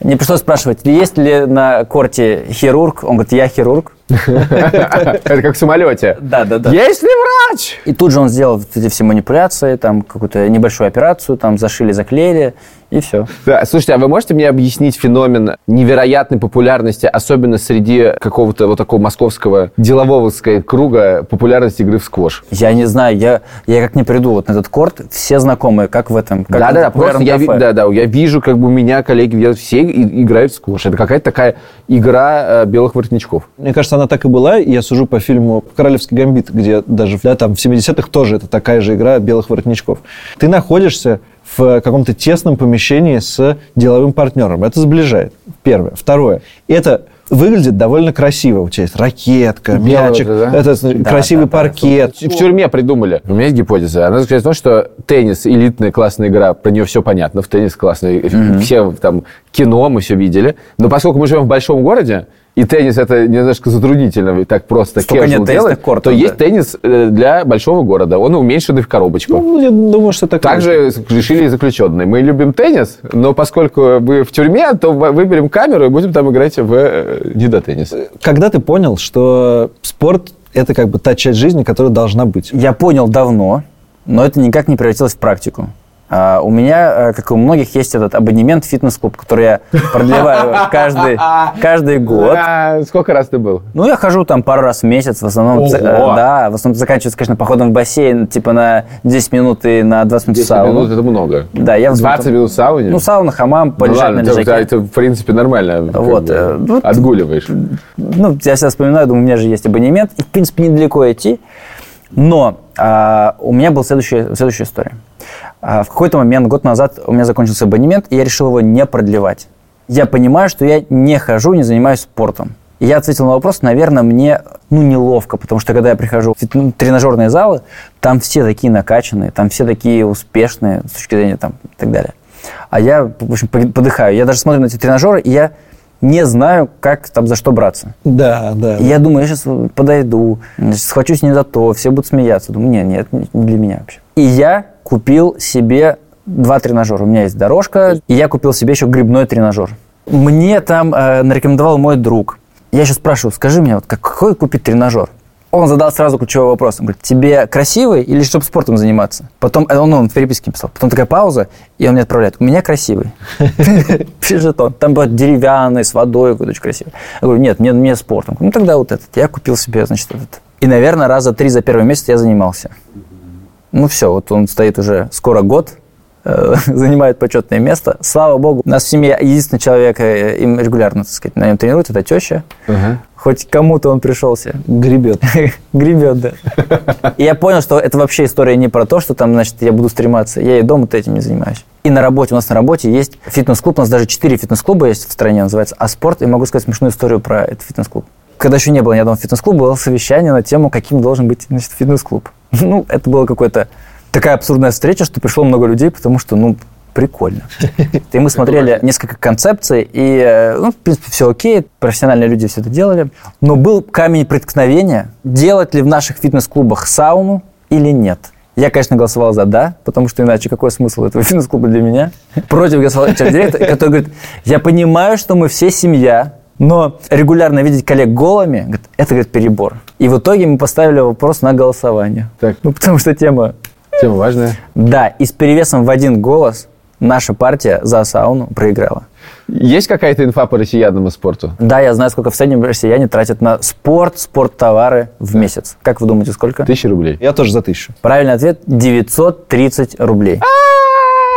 Мне пришлось спрашивать, есть ли на корте хирург? Он говорит, я хирург. Это как в самолете. Да, да, да. Есть ли врач? И тут же он сделал эти все манипуляции, там какую-то небольшую операцию, там зашили, заклеили, и все. Да, слушайте, а вы можете мне объяснить феномен невероятной популярности, особенно среди какого-то вот такого московского делового сказать, круга популярности игры в сквош? Я не знаю, я, я как не приду вот на этот корт, все знакомые, как в этом, как да, да, да, просто я, да, да, я вижу, как бы у меня коллеги все играют в сквош. Это какая-то такая игра э, белых воротничков. Мне кажется, она так и была, я сужу по фильму «Королевский гамбит», где даже да, там в 70-х тоже это такая же игра белых воротничков. Ты находишься в каком-то тесном помещении с деловым партнером. Это сближает. Первое. Второе. Это выглядит довольно красиво. У тебя есть ракетка, Белый, мячик, да? это да, красивый да, паркет. Да. В тюрьме придумали. У меня есть гипотеза. Она заключается в том, что теннис элитная классная игра, про нее все понятно. В теннис классный, mm-hmm. все там кино мы все видели. Но поскольку мы живем в большом городе, и теннис это немножко затруднительно так просто Столько нет делать, кортов, то да. есть теннис э, для большого города. Он уменьшенный в коробочку. Ну, я думаю, что так. Также решили заключенные. Мы любим теннис, но поскольку вы в тюрьме, то выберем камеру и будем там играть в э, недотеннис. Когда ты понял, что спорт это как бы та часть жизни, которая должна быть? Я понял давно, но это никак не превратилось в практику. Uh, у меня, э, как и у многих, есть этот абонемент в фитнес-клуб, который я продлеваю каждый, каждый год. А, сколько раз ты был? Ну, я хожу там пару раз в месяц, в основном, Ого. да, в основном заканчивается, конечно, походом в бассейн, типа на 10 минут и на 20 минут 10 сауну. минут это много. Да, я 20 там, минут сауне? Ну, сауна, хамам, полежать ну, ладно, на лежаке. Это, это, в принципе, нормально. Вот. Э, ну, отгуливаешь. Ну, я себя вспоминаю, думаю, у меня же есть абонемент, и, в принципе, недалеко идти. Но а, у меня была следующая, следующая история. А в какой-то момент, год назад, у меня закончился абонемент, и я решил его не продлевать. Я понимаю, что я не хожу, не занимаюсь спортом. И я ответил на вопрос, наверное, мне ну, неловко, потому что когда я прихожу в тренажерные залы, там все такие накачанные, там все такие успешные с точки зрения там и так далее. А я, в общем, подыхаю. Я даже смотрю на эти тренажеры, и я не знаю, как там за что браться. Да, да. И я думаю, я сейчас подойду, схвачусь не за то, все будут смеяться. Думаю, нет, нет, не для меня вообще. И я купил себе два тренажера. У меня есть дорожка, и я купил себе еще грибной тренажер. Мне там э, нарекомендовал мой друг. Я сейчас спрашиваю, скажи мне, вот какой купить тренажер? Он задал сразу ключевой вопрос. Он говорит, тебе красивый или чтобы спортом заниматься? Потом, э, он, он в переписке писал. Потом такая пауза, и он мне отправляет. У меня красивый. Пишет он. Там будет деревянный, с водой, какой-то очень красивый. Я говорю, нет, мне, мне спортом. Ну, тогда вот этот. Я купил себе, значит, этот. И, наверное, раза три за первый месяц я занимался. Ну, все, вот он стоит уже скоро год, э, занимает почетное место. Слава богу, у нас в семье единственный человек э, им регулярно, так сказать, на нем тренирует, это теща. Хоть кому-то он пришелся. Гребет. Гребет, да. И я понял, что это вообще история не про то, что там, значит, я буду стрематься. Я и дома-то этим не занимаюсь. И на работе, у нас на работе есть фитнес-клуб, у нас даже четыре фитнес-клуба есть в стране, называется «Аспорт». И могу сказать смешную историю про этот фитнес-клуб. Когда еще не было ни одного фитнес-клуба, было совещание на тему, каким должен быть значит, фитнес-клуб. Ну, это было какое-то такая абсурдная встреча, что пришло много людей, потому что, ну, прикольно. И мы смотрели несколько концепций, и, э, ну, в принципе, все окей, профессиональные люди все это делали. Но был камень преткновения, делать ли в наших фитнес-клубах сауну или нет. Я, конечно, голосовал за «да», потому что иначе какой смысл этого фитнес-клуба для меня? Против голосовал человек-директор, который говорит, я понимаю, что мы все семья, но регулярно видеть коллег голыми, говорит, это, говорит, перебор. И в итоге мы поставили вопрос на голосование. Так. Ну, потому что тема... Тема важная. Да, и с перевесом в один голос наша партия за сауну проиграла. Есть какая-то инфа по россиянному спорту? Да, я знаю, сколько в среднем россияне тратят на спорт, спорттовары в месяц. Как вы думаете, сколько? Тысяча рублей. Я тоже за тысячу. Правильный ответ – 930 рублей.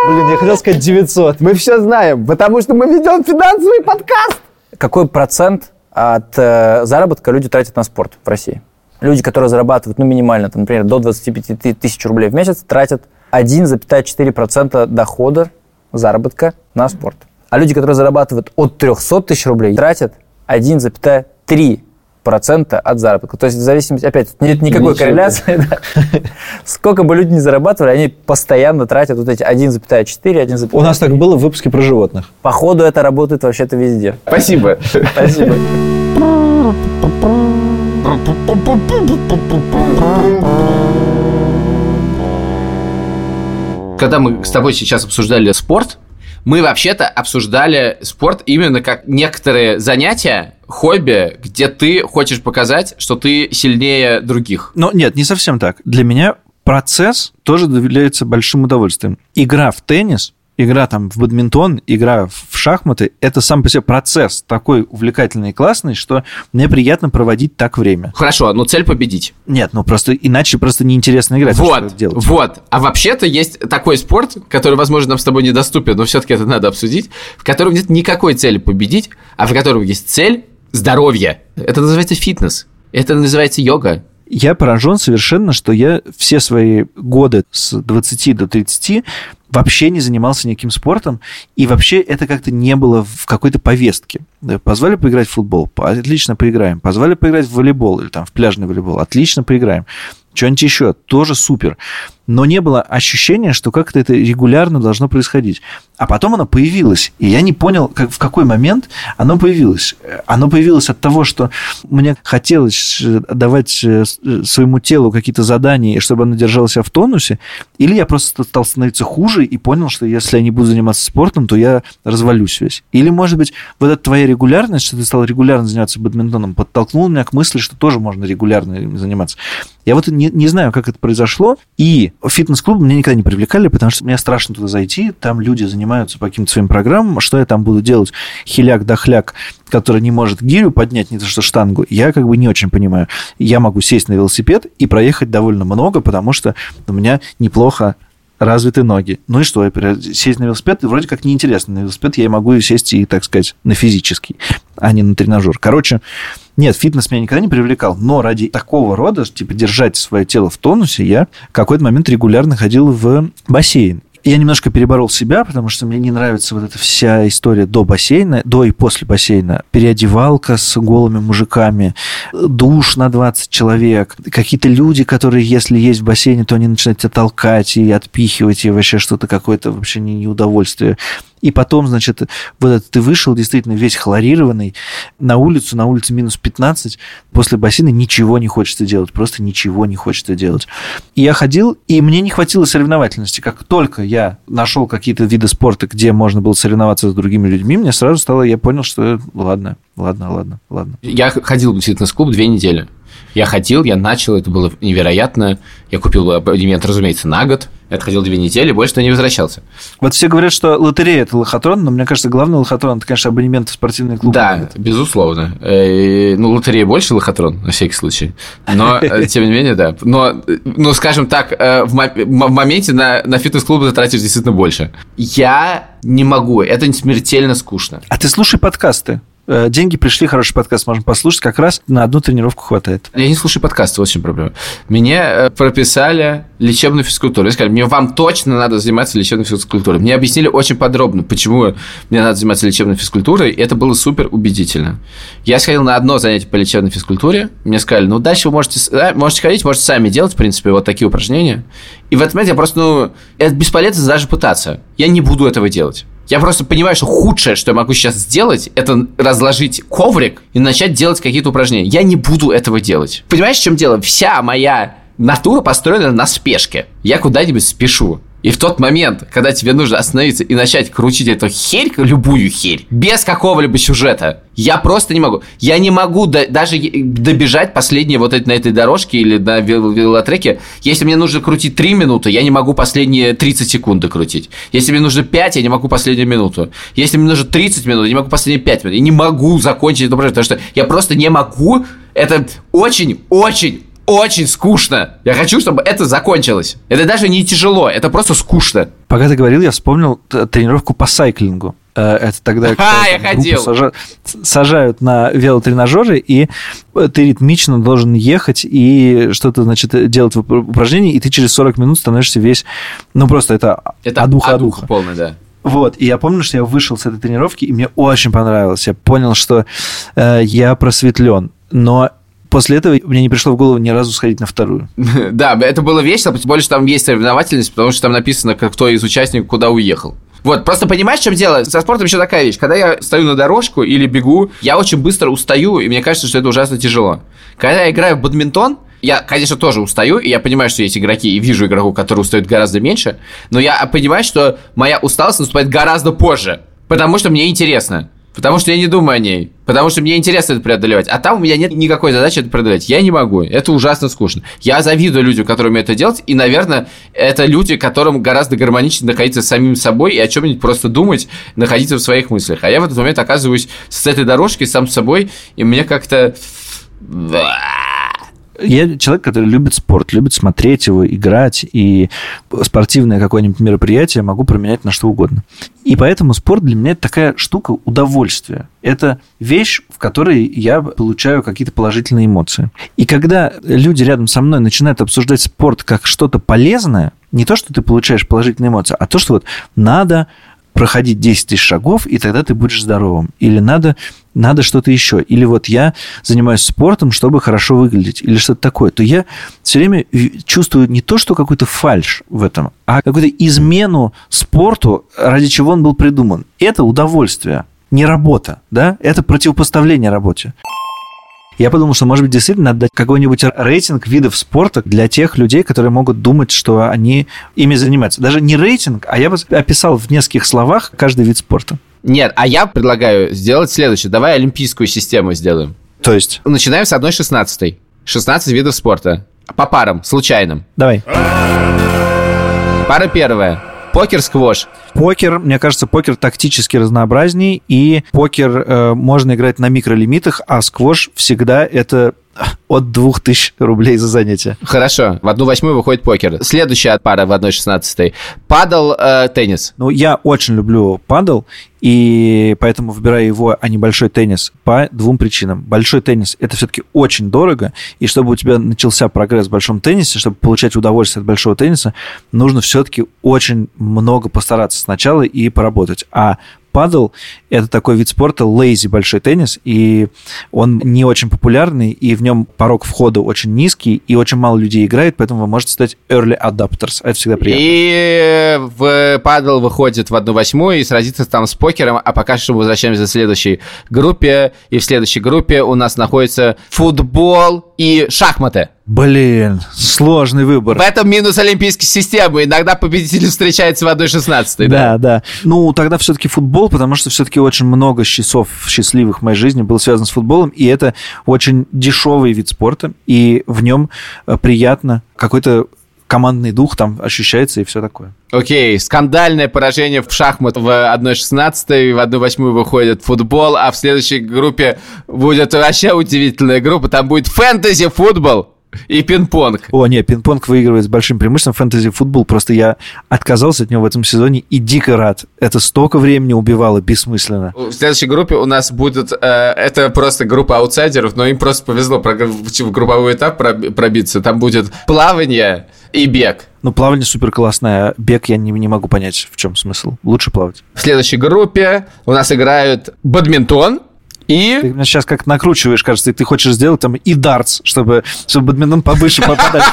Блин, я хотел сказать 900. Мы все знаем, потому что мы ведем финансовый подкаст. Какой процент от э, заработка люди тратят на спорт в России? Люди, которые зарабатывают, ну, минимально, там, например, до 25 ты- тысяч рублей в месяц, тратят 1,4% дохода заработка на спорт. А люди, которые зарабатывают от 300 тысяч рублей, тратят 1,3% от заработка. То есть в зависимости, опять, нет никакой Ничего корреляции. да. Сколько бы люди не зарабатывали, они постоянно тратят вот эти 1,4, 1,3. У нас так было в выпуске про животных. Походу, это работает вообще-то везде. Спасибо. Спасибо. Когда мы с тобой сейчас обсуждали спорт, мы вообще-то обсуждали спорт именно как некоторые занятия, хобби, где ты хочешь показать, что ты сильнее других. Но нет, не совсем так. Для меня процесс тоже является большим удовольствием. Игра в теннис, игра там в бадминтон, игра в шахматы, это сам по себе процесс такой увлекательный и классный, что мне приятно проводить так время. Хорошо, но цель победить. Нет, ну просто иначе просто неинтересно играть. а Вот, делать? вот. А вообще-то есть такой спорт, который, возможно, нам с тобой недоступен, но все-таки это надо обсудить, в котором нет никакой цели победить, а в котором есть цель здоровья. Это называется фитнес. Это называется йога. Я поражен совершенно, что я все свои годы с 20 до 30 вообще не занимался никаким спортом, и вообще это как-то не было в какой-то повестке. Позвали поиграть в футбол, отлично поиграем. Позвали поиграть в волейбол или там в пляжный волейбол, отлично поиграем. Что-нибудь еще, тоже супер. Но не было ощущения, что как-то это регулярно должно происходить. А потом оно появилось, и я не понял, как, в какой момент оно появилось. Оно появилось от того, что мне хотелось э, давать э, э, своему телу какие-то задания, чтобы оно держало себя в тонусе, или я просто стал становиться хуже и понял, что если я не буду заниматься спортом, то я развалюсь весь. Или, может быть, вот эта твоя регулярность, что ты стал регулярно заниматься бадминтоном, подтолкнула меня к мысли, что тоже можно регулярно им заниматься. Я вот не, не знаю, как это произошло, и фитнес-клубы меня никогда не привлекали, потому что мне страшно туда зайти, там люди занимаются по каким-то своим программам, что я там буду делать, хиляк-дохляк, который не может гирю поднять, не то что штангу, я как бы не очень понимаю. Я могу сесть на велосипед и проехать довольно много, потому что у меня неплохо развиты ноги. Ну и что, я сесть на велосипед, вроде как неинтересно. На велосипед я могу сесть и, так сказать, на физический, а не на тренажер. Короче, нет, фитнес меня никогда не привлекал, но ради такого рода, типа держать свое тело в тонусе, я в какой-то момент регулярно ходил в бассейн. Я немножко переборол себя, потому что мне не нравится вот эта вся история до бассейна, до и после бассейна. Переодевалка с голыми мужиками, душ на 20 человек, какие-то люди, которые, если есть в бассейне, то они начинают тебя толкать и отпихивать, и вообще что-то какое-то вообще не неудовольствие. И потом, значит, вот это ты вышел действительно весь хлорированный на улицу, на улице минус 15, после бассейна ничего не хочется делать, просто ничего не хочется делать. И я ходил, и мне не хватило соревновательности. Как только я нашел какие-то виды спорта, где можно было соревноваться с другими людьми, мне сразу стало, я понял, что ладно, ладно, ладно, ладно. Я ходил в фитнес-клуб две недели. Я ходил, я начал, это было невероятно. Я купил абонемент, разумеется, на год. Я ходил две недели, больше туда не возвращался. Вот все говорят, что лотерея – это лохотрон, но мне кажется, главный лохотрон – это, конечно, абонемент в спортивный клуб. Да, безусловно. Э, ну, лотерея больше лохотрон, на всякий случай. Но, э, тем не менее, да. Но, ну, скажем так, э, в моменте на, на фитнес-клуб ты тратишь действительно больше. Я не могу, это смертельно скучно. А ты слушай подкасты. Э, деньги пришли, хороший подкаст можно послушать, как раз на одну тренировку хватает. Я не слушаю подкасты, чем проблема. Мне э, прописали лечебную физкультуру. Я сказали, мне вам точно надо заниматься лечебной физкультурой. Мне объяснили очень подробно, почему мне надо заниматься лечебной физкультурой, и это было супер убедительно. Я сходил на одно занятие по лечебной физкультуре, мне сказали, ну, дальше вы можете, можете ходить, можете сами делать, в принципе, вот такие упражнения. И в этот момент я просто, ну, это бесполезно даже пытаться. Я не буду этого делать. Я просто понимаю, что худшее, что я могу сейчас сделать, это разложить коврик и начать делать какие-то упражнения. Я не буду этого делать. Понимаешь, в чем дело? Вся моя натура построена на спешке. Я куда-нибудь спешу. И в тот момент, когда тебе нужно остановиться и начать крутить эту херь, любую херь, без какого-либо сюжета, я просто не могу. Я не могу до, даже добежать последние вот эти, на этой дорожке или на велотреке. Если мне нужно крутить 3 минуты, я не могу последние 30 секунд крутить. Если мне нужно 5, я не могу последнюю минуту. Если мне нужно 30 минут, я не могу последние 5 минут. Я не могу закончить это потому что я просто не могу. Это очень-очень очень скучно. Я хочу, чтобы это закончилось. Это даже не тяжело, это просто скучно. Пока ты говорил, я вспомнил тренировку по сайклингу. Э, это тогда, когда я ходил. Сажают, сажают на велотренажеры, и ты ритмично должен ехать и что-то, значит, делать в упражнении, и ты через 40 минут становишься весь... Ну, просто это, это одуха, одуха. полный, да. Вот, и я помню, что я вышел с этой тренировки, и мне очень понравилось. Я понял, что э, я просветлен. Но после этого мне не пришло в голову ни разу сходить на вторую. Да, это было весело, тем более, что там есть соревновательность, потому что там написано, кто из участников куда уехал. Вот, просто понимаешь, в чем дело? Со спортом еще такая вещь. Когда я стою на дорожку или бегу, я очень быстро устаю, и мне кажется, что это ужасно тяжело. Когда я играю в бадминтон, я, конечно, тоже устаю, и я понимаю, что есть игроки, и вижу игроков, которые устают гораздо меньше, но я понимаю, что моя усталость наступает гораздо позже, потому что мне интересно. Потому что я не думаю о ней. Потому что мне интересно это преодолевать. А там у меня нет никакой задачи это преодолевать. Я не могу. Это ужасно скучно. Я завидую людям, которые умеют это делать. И, наверное, это люди, которым гораздо гармоничнее находиться самим собой и о чем-нибудь просто думать, находиться в своих мыслях. А я в этот момент оказываюсь с этой дорожкой сам с собой, и мне как-то... Я человек, который любит спорт, любит смотреть его, играть, и спортивное какое-нибудь мероприятие могу променять на что угодно. И поэтому спорт для меня это такая штука удовольствия. Это вещь, в которой я получаю какие-то положительные эмоции. И когда люди рядом со мной начинают обсуждать спорт как что-то полезное, не то, что ты получаешь положительные эмоции, а то, что вот надо проходить 10 тысяч шагов, и тогда ты будешь здоровым. Или надо, надо что-то еще. Или вот я занимаюсь спортом, чтобы хорошо выглядеть. Или что-то такое. То я все время чувствую не то, что какой-то фальш в этом, а какую-то измену спорту, ради чего он был придуман. Это удовольствие, не работа. Да? Это противопоставление работе. Я подумал, что, может быть, действительно надо дать какой-нибудь рейтинг видов спорта для тех людей, которые могут думать, что они ими занимаются. Даже не рейтинг, а я бы описал в нескольких словах каждый вид спорта. Нет, а я предлагаю сделать следующее. Давай олимпийскую систему сделаем. То есть? Начинаем с одной шестнадцатой. 16 видов спорта. По парам, случайным. Давай. Пара первая. Покер-сквош. Покер, мне кажется, покер тактически разнообразней, и покер э, можно играть на микролимитах, а сквош всегда это от 2000 рублей за занятие. Хорошо, в одну восьмую выходит покер. Следующая пара в одной шестнадцатой. Падал э, теннис. Ну, я очень люблю падал, и поэтому выбираю его, а не большой теннис, по двум причинам. Большой теннис – это все-таки очень дорого, и чтобы у тебя начался прогресс в большом теннисе, чтобы получать удовольствие от большого тенниса, нужно все-таки очень много постараться сначала и поработать. А падал – это такой вид спорта, лейзи большой теннис, и он не очень популярный, и в нем порог входа очень низкий, и очень мало людей играет, поэтому вы можете стать early adapters. Это всегда приятно. И в падл выходит в одну восьмую и сразится там с покером, а пока что мы возвращаемся к следующей группе, и в следующей группе у нас находится футбол и шахматы. Блин, сложный выбор. В этом минус олимпийской системы. Иногда победитель встречается в 1-16. Да, да. Ну, тогда все-таки футбол, потому что все-таки очень много часов счастливых в моей жизни было связано с футболом, и это очень дешевый вид спорта, и в нем э, приятно какой-то командный дух там ощущается и все такое. Окей, скандальное поражение в шахмат в 1-16, в 1-8 выходит футбол, а в следующей группе будет вообще удивительная группа, там будет фэнтези-футбол. И пинг-понг. О, нет, пинг-понг выигрывает с большим преимуществом. Фэнтези-футбол просто я отказался от него в этом сезоне и дико рад. Это столько времени убивало бессмысленно. В следующей группе у нас будет... Э, это просто группа аутсайдеров, но им просто повезло про, в групповой этап пробиться. Там будет плавание и бег. Ну, плавание супер классное. Бег я не, не могу понять, в чем смысл. Лучше плавать. В следующей группе у нас играют бадминтон, и... Ты меня сейчас как накручиваешь, кажется, и ты хочешь сделать там и дартс, чтобы, чтобы бадминтон повыше попадать.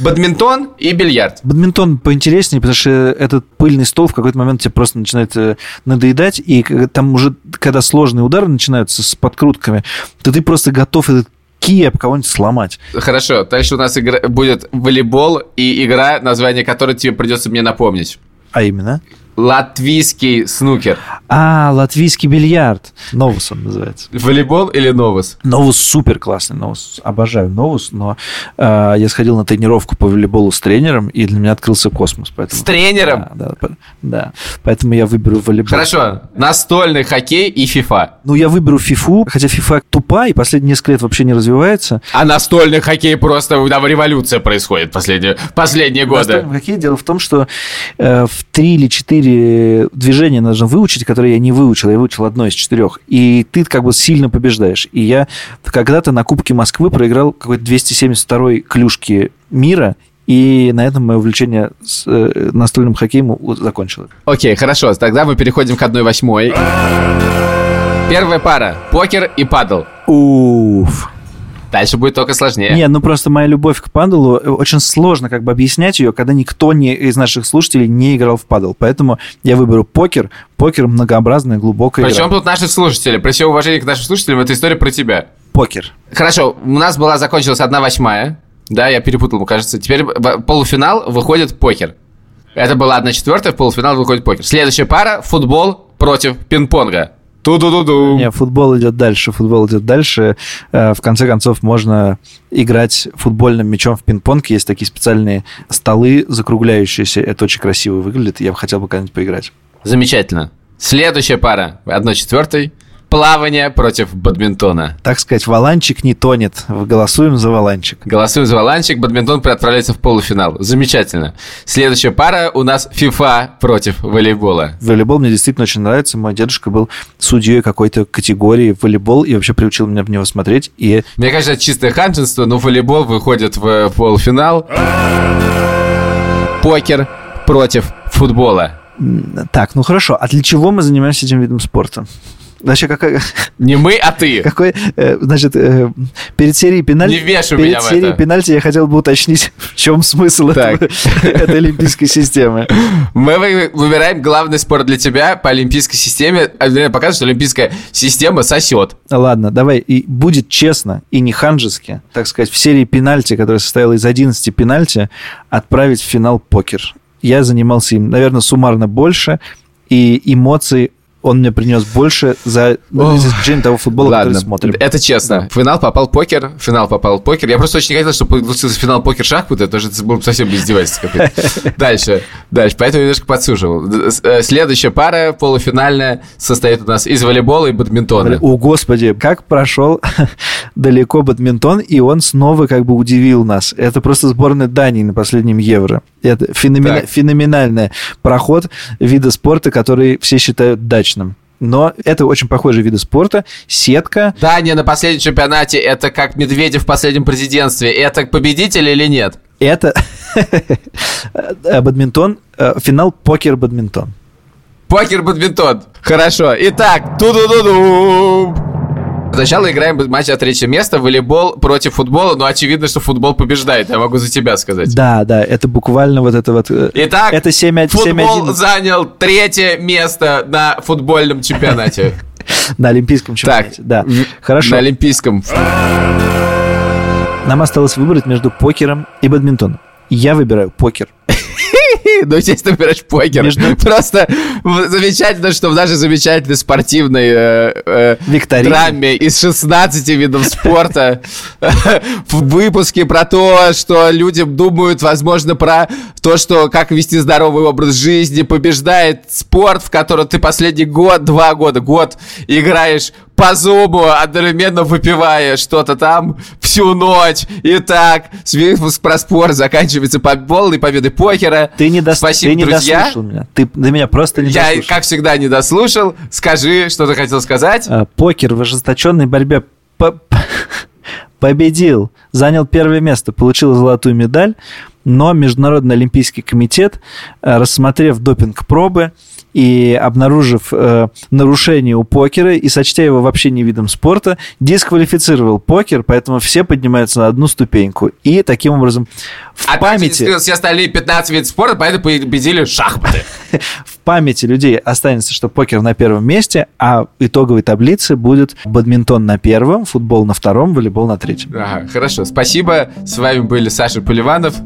Бадминтон и бильярд. Бадминтон поинтереснее, потому что этот пыльный стол в какой-то момент тебе просто начинает э, надоедать, и там уже, когда сложные удары начинаются с подкрутками, то ты просто готов этот киеп кого-нибудь сломать. Хорошо, дальше у нас игра, будет волейбол и игра, название которой тебе придется мне напомнить. А именно? Латвийский снукер. А, латвийский бильярд. Новус он называется. Волейбол или новус? Новус супер классный новус. Обожаю новус, но э, я сходил на тренировку по волейболу с тренером, и для меня открылся космос. Поэтому, с тренером? Да, да, да. Поэтому я выберу волейбол. Хорошо. Настольный хоккей и фифа. Ну, я выберу фифу, хотя фифа тупа, и последние несколько лет вообще не развивается. А настольный хоккей просто, там революция происходит последние, последние годы. Настольный хоккей, дело в том, что э, в три или четыре четыре движения нужно выучить, которые я не выучил, я выучил одно из четырех. И ты как бы сильно побеждаешь. И я когда-то на Кубке Москвы проиграл какой-то 272-й клюшки мира, и на этом мое увлечение с э, настольным хоккеем закончилось. Окей, хорошо. Тогда мы переходим к одной восьмой. Первая пара. Покер и падл. Уф. Дальше будет только сложнее. Нет, ну просто моя любовь к падалу, э, очень сложно как бы объяснять ее, когда никто не, из наших слушателей не играл в падал. Поэтому я выберу покер. Покер многообразная, глубокая Причем игра. тут наши слушатели? При всем уважении к нашим слушателям, это история про тебя. Покер. Хорошо, у нас была закончилась одна восьмая. Да, я перепутал, мне кажется. Теперь полуфинал выходит покер. Это была одна четвертая, в полуфинал выходит покер. Следующая пара – футбол против пинг-понга. Ту-ду-ду-ду. Не, футбол идет дальше, футбол идет дальше. Э, в конце концов, можно играть футбольным мячом в пинг-понг. Есть такие специальные столы закругляющиеся. Это очень красиво выглядит. Я бы хотел бы когда-нибудь поиграть. Замечательно. Следующая пара. 1-4. Плавание против бадминтона. Так сказать, Валанчик не тонет. Голосуем за Валанчик. Голосуем за Валанчик. Бадминтон отправляется в полуфинал. Замечательно. Следующая пара у нас FIFA против волейбола. Волейбол мне действительно очень нравится. Мой дедушка был судьей какой-то категории волейбол и вообще приучил меня в него смотреть. И... Мне кажется, это чистое ханженство, но волейбол выходит в полуфинал. Покер против футбола. Так, ну хорошо. А для чего мы занимаемся этим видом спорта? Вообще, какая... Не мы, а ты. Какой, э, значит, э, перед серией пенальти... Не вешай перед меня в серией это. пенальти я хотел бы уточнить, в чем смысл этого, этой олимпийской системы. Мы вы- выбираем главный спорт для тебя по олимпийской системе. А, вернее, показывает, что олимпийская система сосет. Ладно, давай, и будет честно и не ханжески, так сказать, в серии пенальти, которая состояла из 11 пенальти, отправить в финал покер. Я занимался им, наверное, суммарно больше, и эмоций он мне принес больше за исключением того футбола, который смотрим. это честно. В финал попал покер, в финал попал покер. Я просто очень не хотел, чтобы получился финал покер шахматы, потому что это было бы совсем издевательство какое-то. Дальше, дальше. Поэтому немножко подсуживал. С- э, Следующая пара, полуфинальная, состоит у нас из волейбола и бадминтона. О, господи, как прошел далеко бадминтон, и он снова как бы удивил нас. Это просто сборная Дании на последнем Евро. Это Так. феноменальный проход вида спорта, который все считают дачным. Но это очень похожие виды спорта. Сетка. Дания на последнем чемпионате, это как Медведев в последнем президентстве. Это победитель или нет? Это бадминтон. э, Финал покер-бадминтон. Покер, бадминтон. Хорошо. Итак, ту-ду-ду-ду. Сначала играем матч за третье место, волейбол против футбола, но очевидно, что футбол побеждает, я могу за тебя сказать. Да, да, это буквально вот это вот... э, Итак, это 7 футбол занял третье место на футбольном чемпионате. На Олимпийском чемпионате, да. Хорошо. На Олимпийском. Нам осталось выбрать между покером и бадминтоном. Я выбираю покер. Ну, естественно, выбираешь покер. Между- Просто замечательно, что в нашей замечательной спортивной э, э, драме из 16 видов спорта в выпуске про то, что люди думают, возможно, про то, что как вести здоровый образ жизни, побеждает спорт, в котором ты последний год, два года, год играешь по зубу, одновременно выпивая что-то там всю ночь. Итак, с- выпуск про спорт заканчивается по полной победой покера. Ты не, дос- Спасибо, ты не друзья. дослушал меня. Ты до меня просто не Я, дослушал. как всегда, не дослушал. Скажи, что ты хотел сказать. А, Покер в ожесточенной борьбе по- победил, занял первое место, получил золотую медаль, но Международный Олимпийский комитет, э, рассмотрев допинг-пробы и обнаружив э, нарушение у покера и сочтя его вообще не видом спорта, дисквалифицировал покер, поэтому все поднимаются на одну ступеньку. И таким образом в также памяти... все остальные 15 видов спорта, поэтому победили шахматы. в памяти людей останется, что покер на первом месте, а итоговой таблице будет бадминтон на первом, футбол на втором, волейбол на третьем. Ага, хорошо, спасибо. С вами были Саша Поливанов,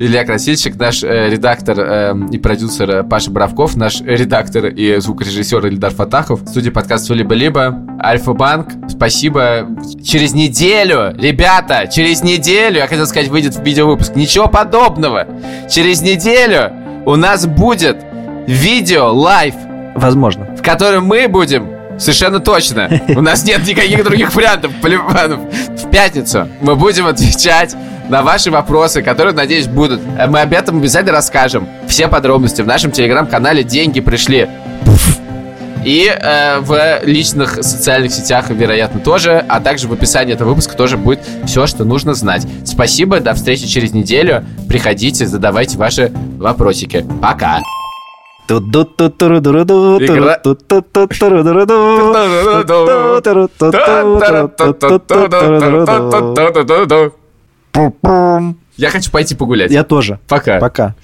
Илья Красильщик, наш э, редактор э, и продюсер э, Паша Бравков, наш редактор и звукорежиссер Ильдар Фатахов, студия подкаста «Либо-либо», Альфа-банк. Спасибо. Через неделю, ребята, через неделю, я хотел сказать, выйдет видеовыпуск. Ничего подобного. Через неделю у нас будет видео live Возможно. в котором мы будем Совершенно точно. У нас нет никаких других вариантов. Поливанов. В пятницу мы будем отвечать на ваши вопросы, которые, надеюсь, будут. Мы об этом обязательно расскажем. Все подробности в нашем телеграм-канале «Деньги пришли». И э, в личных социальных сетях, вероятно, тоже, а также в описании этого выпуска тоже будет все, что нужно знать. Спасибо, до встречи через неделю. Приходите, задавайте ваши вопросики. Пока. Я хочу пойти погулять. Я тоже. Пока. Пока.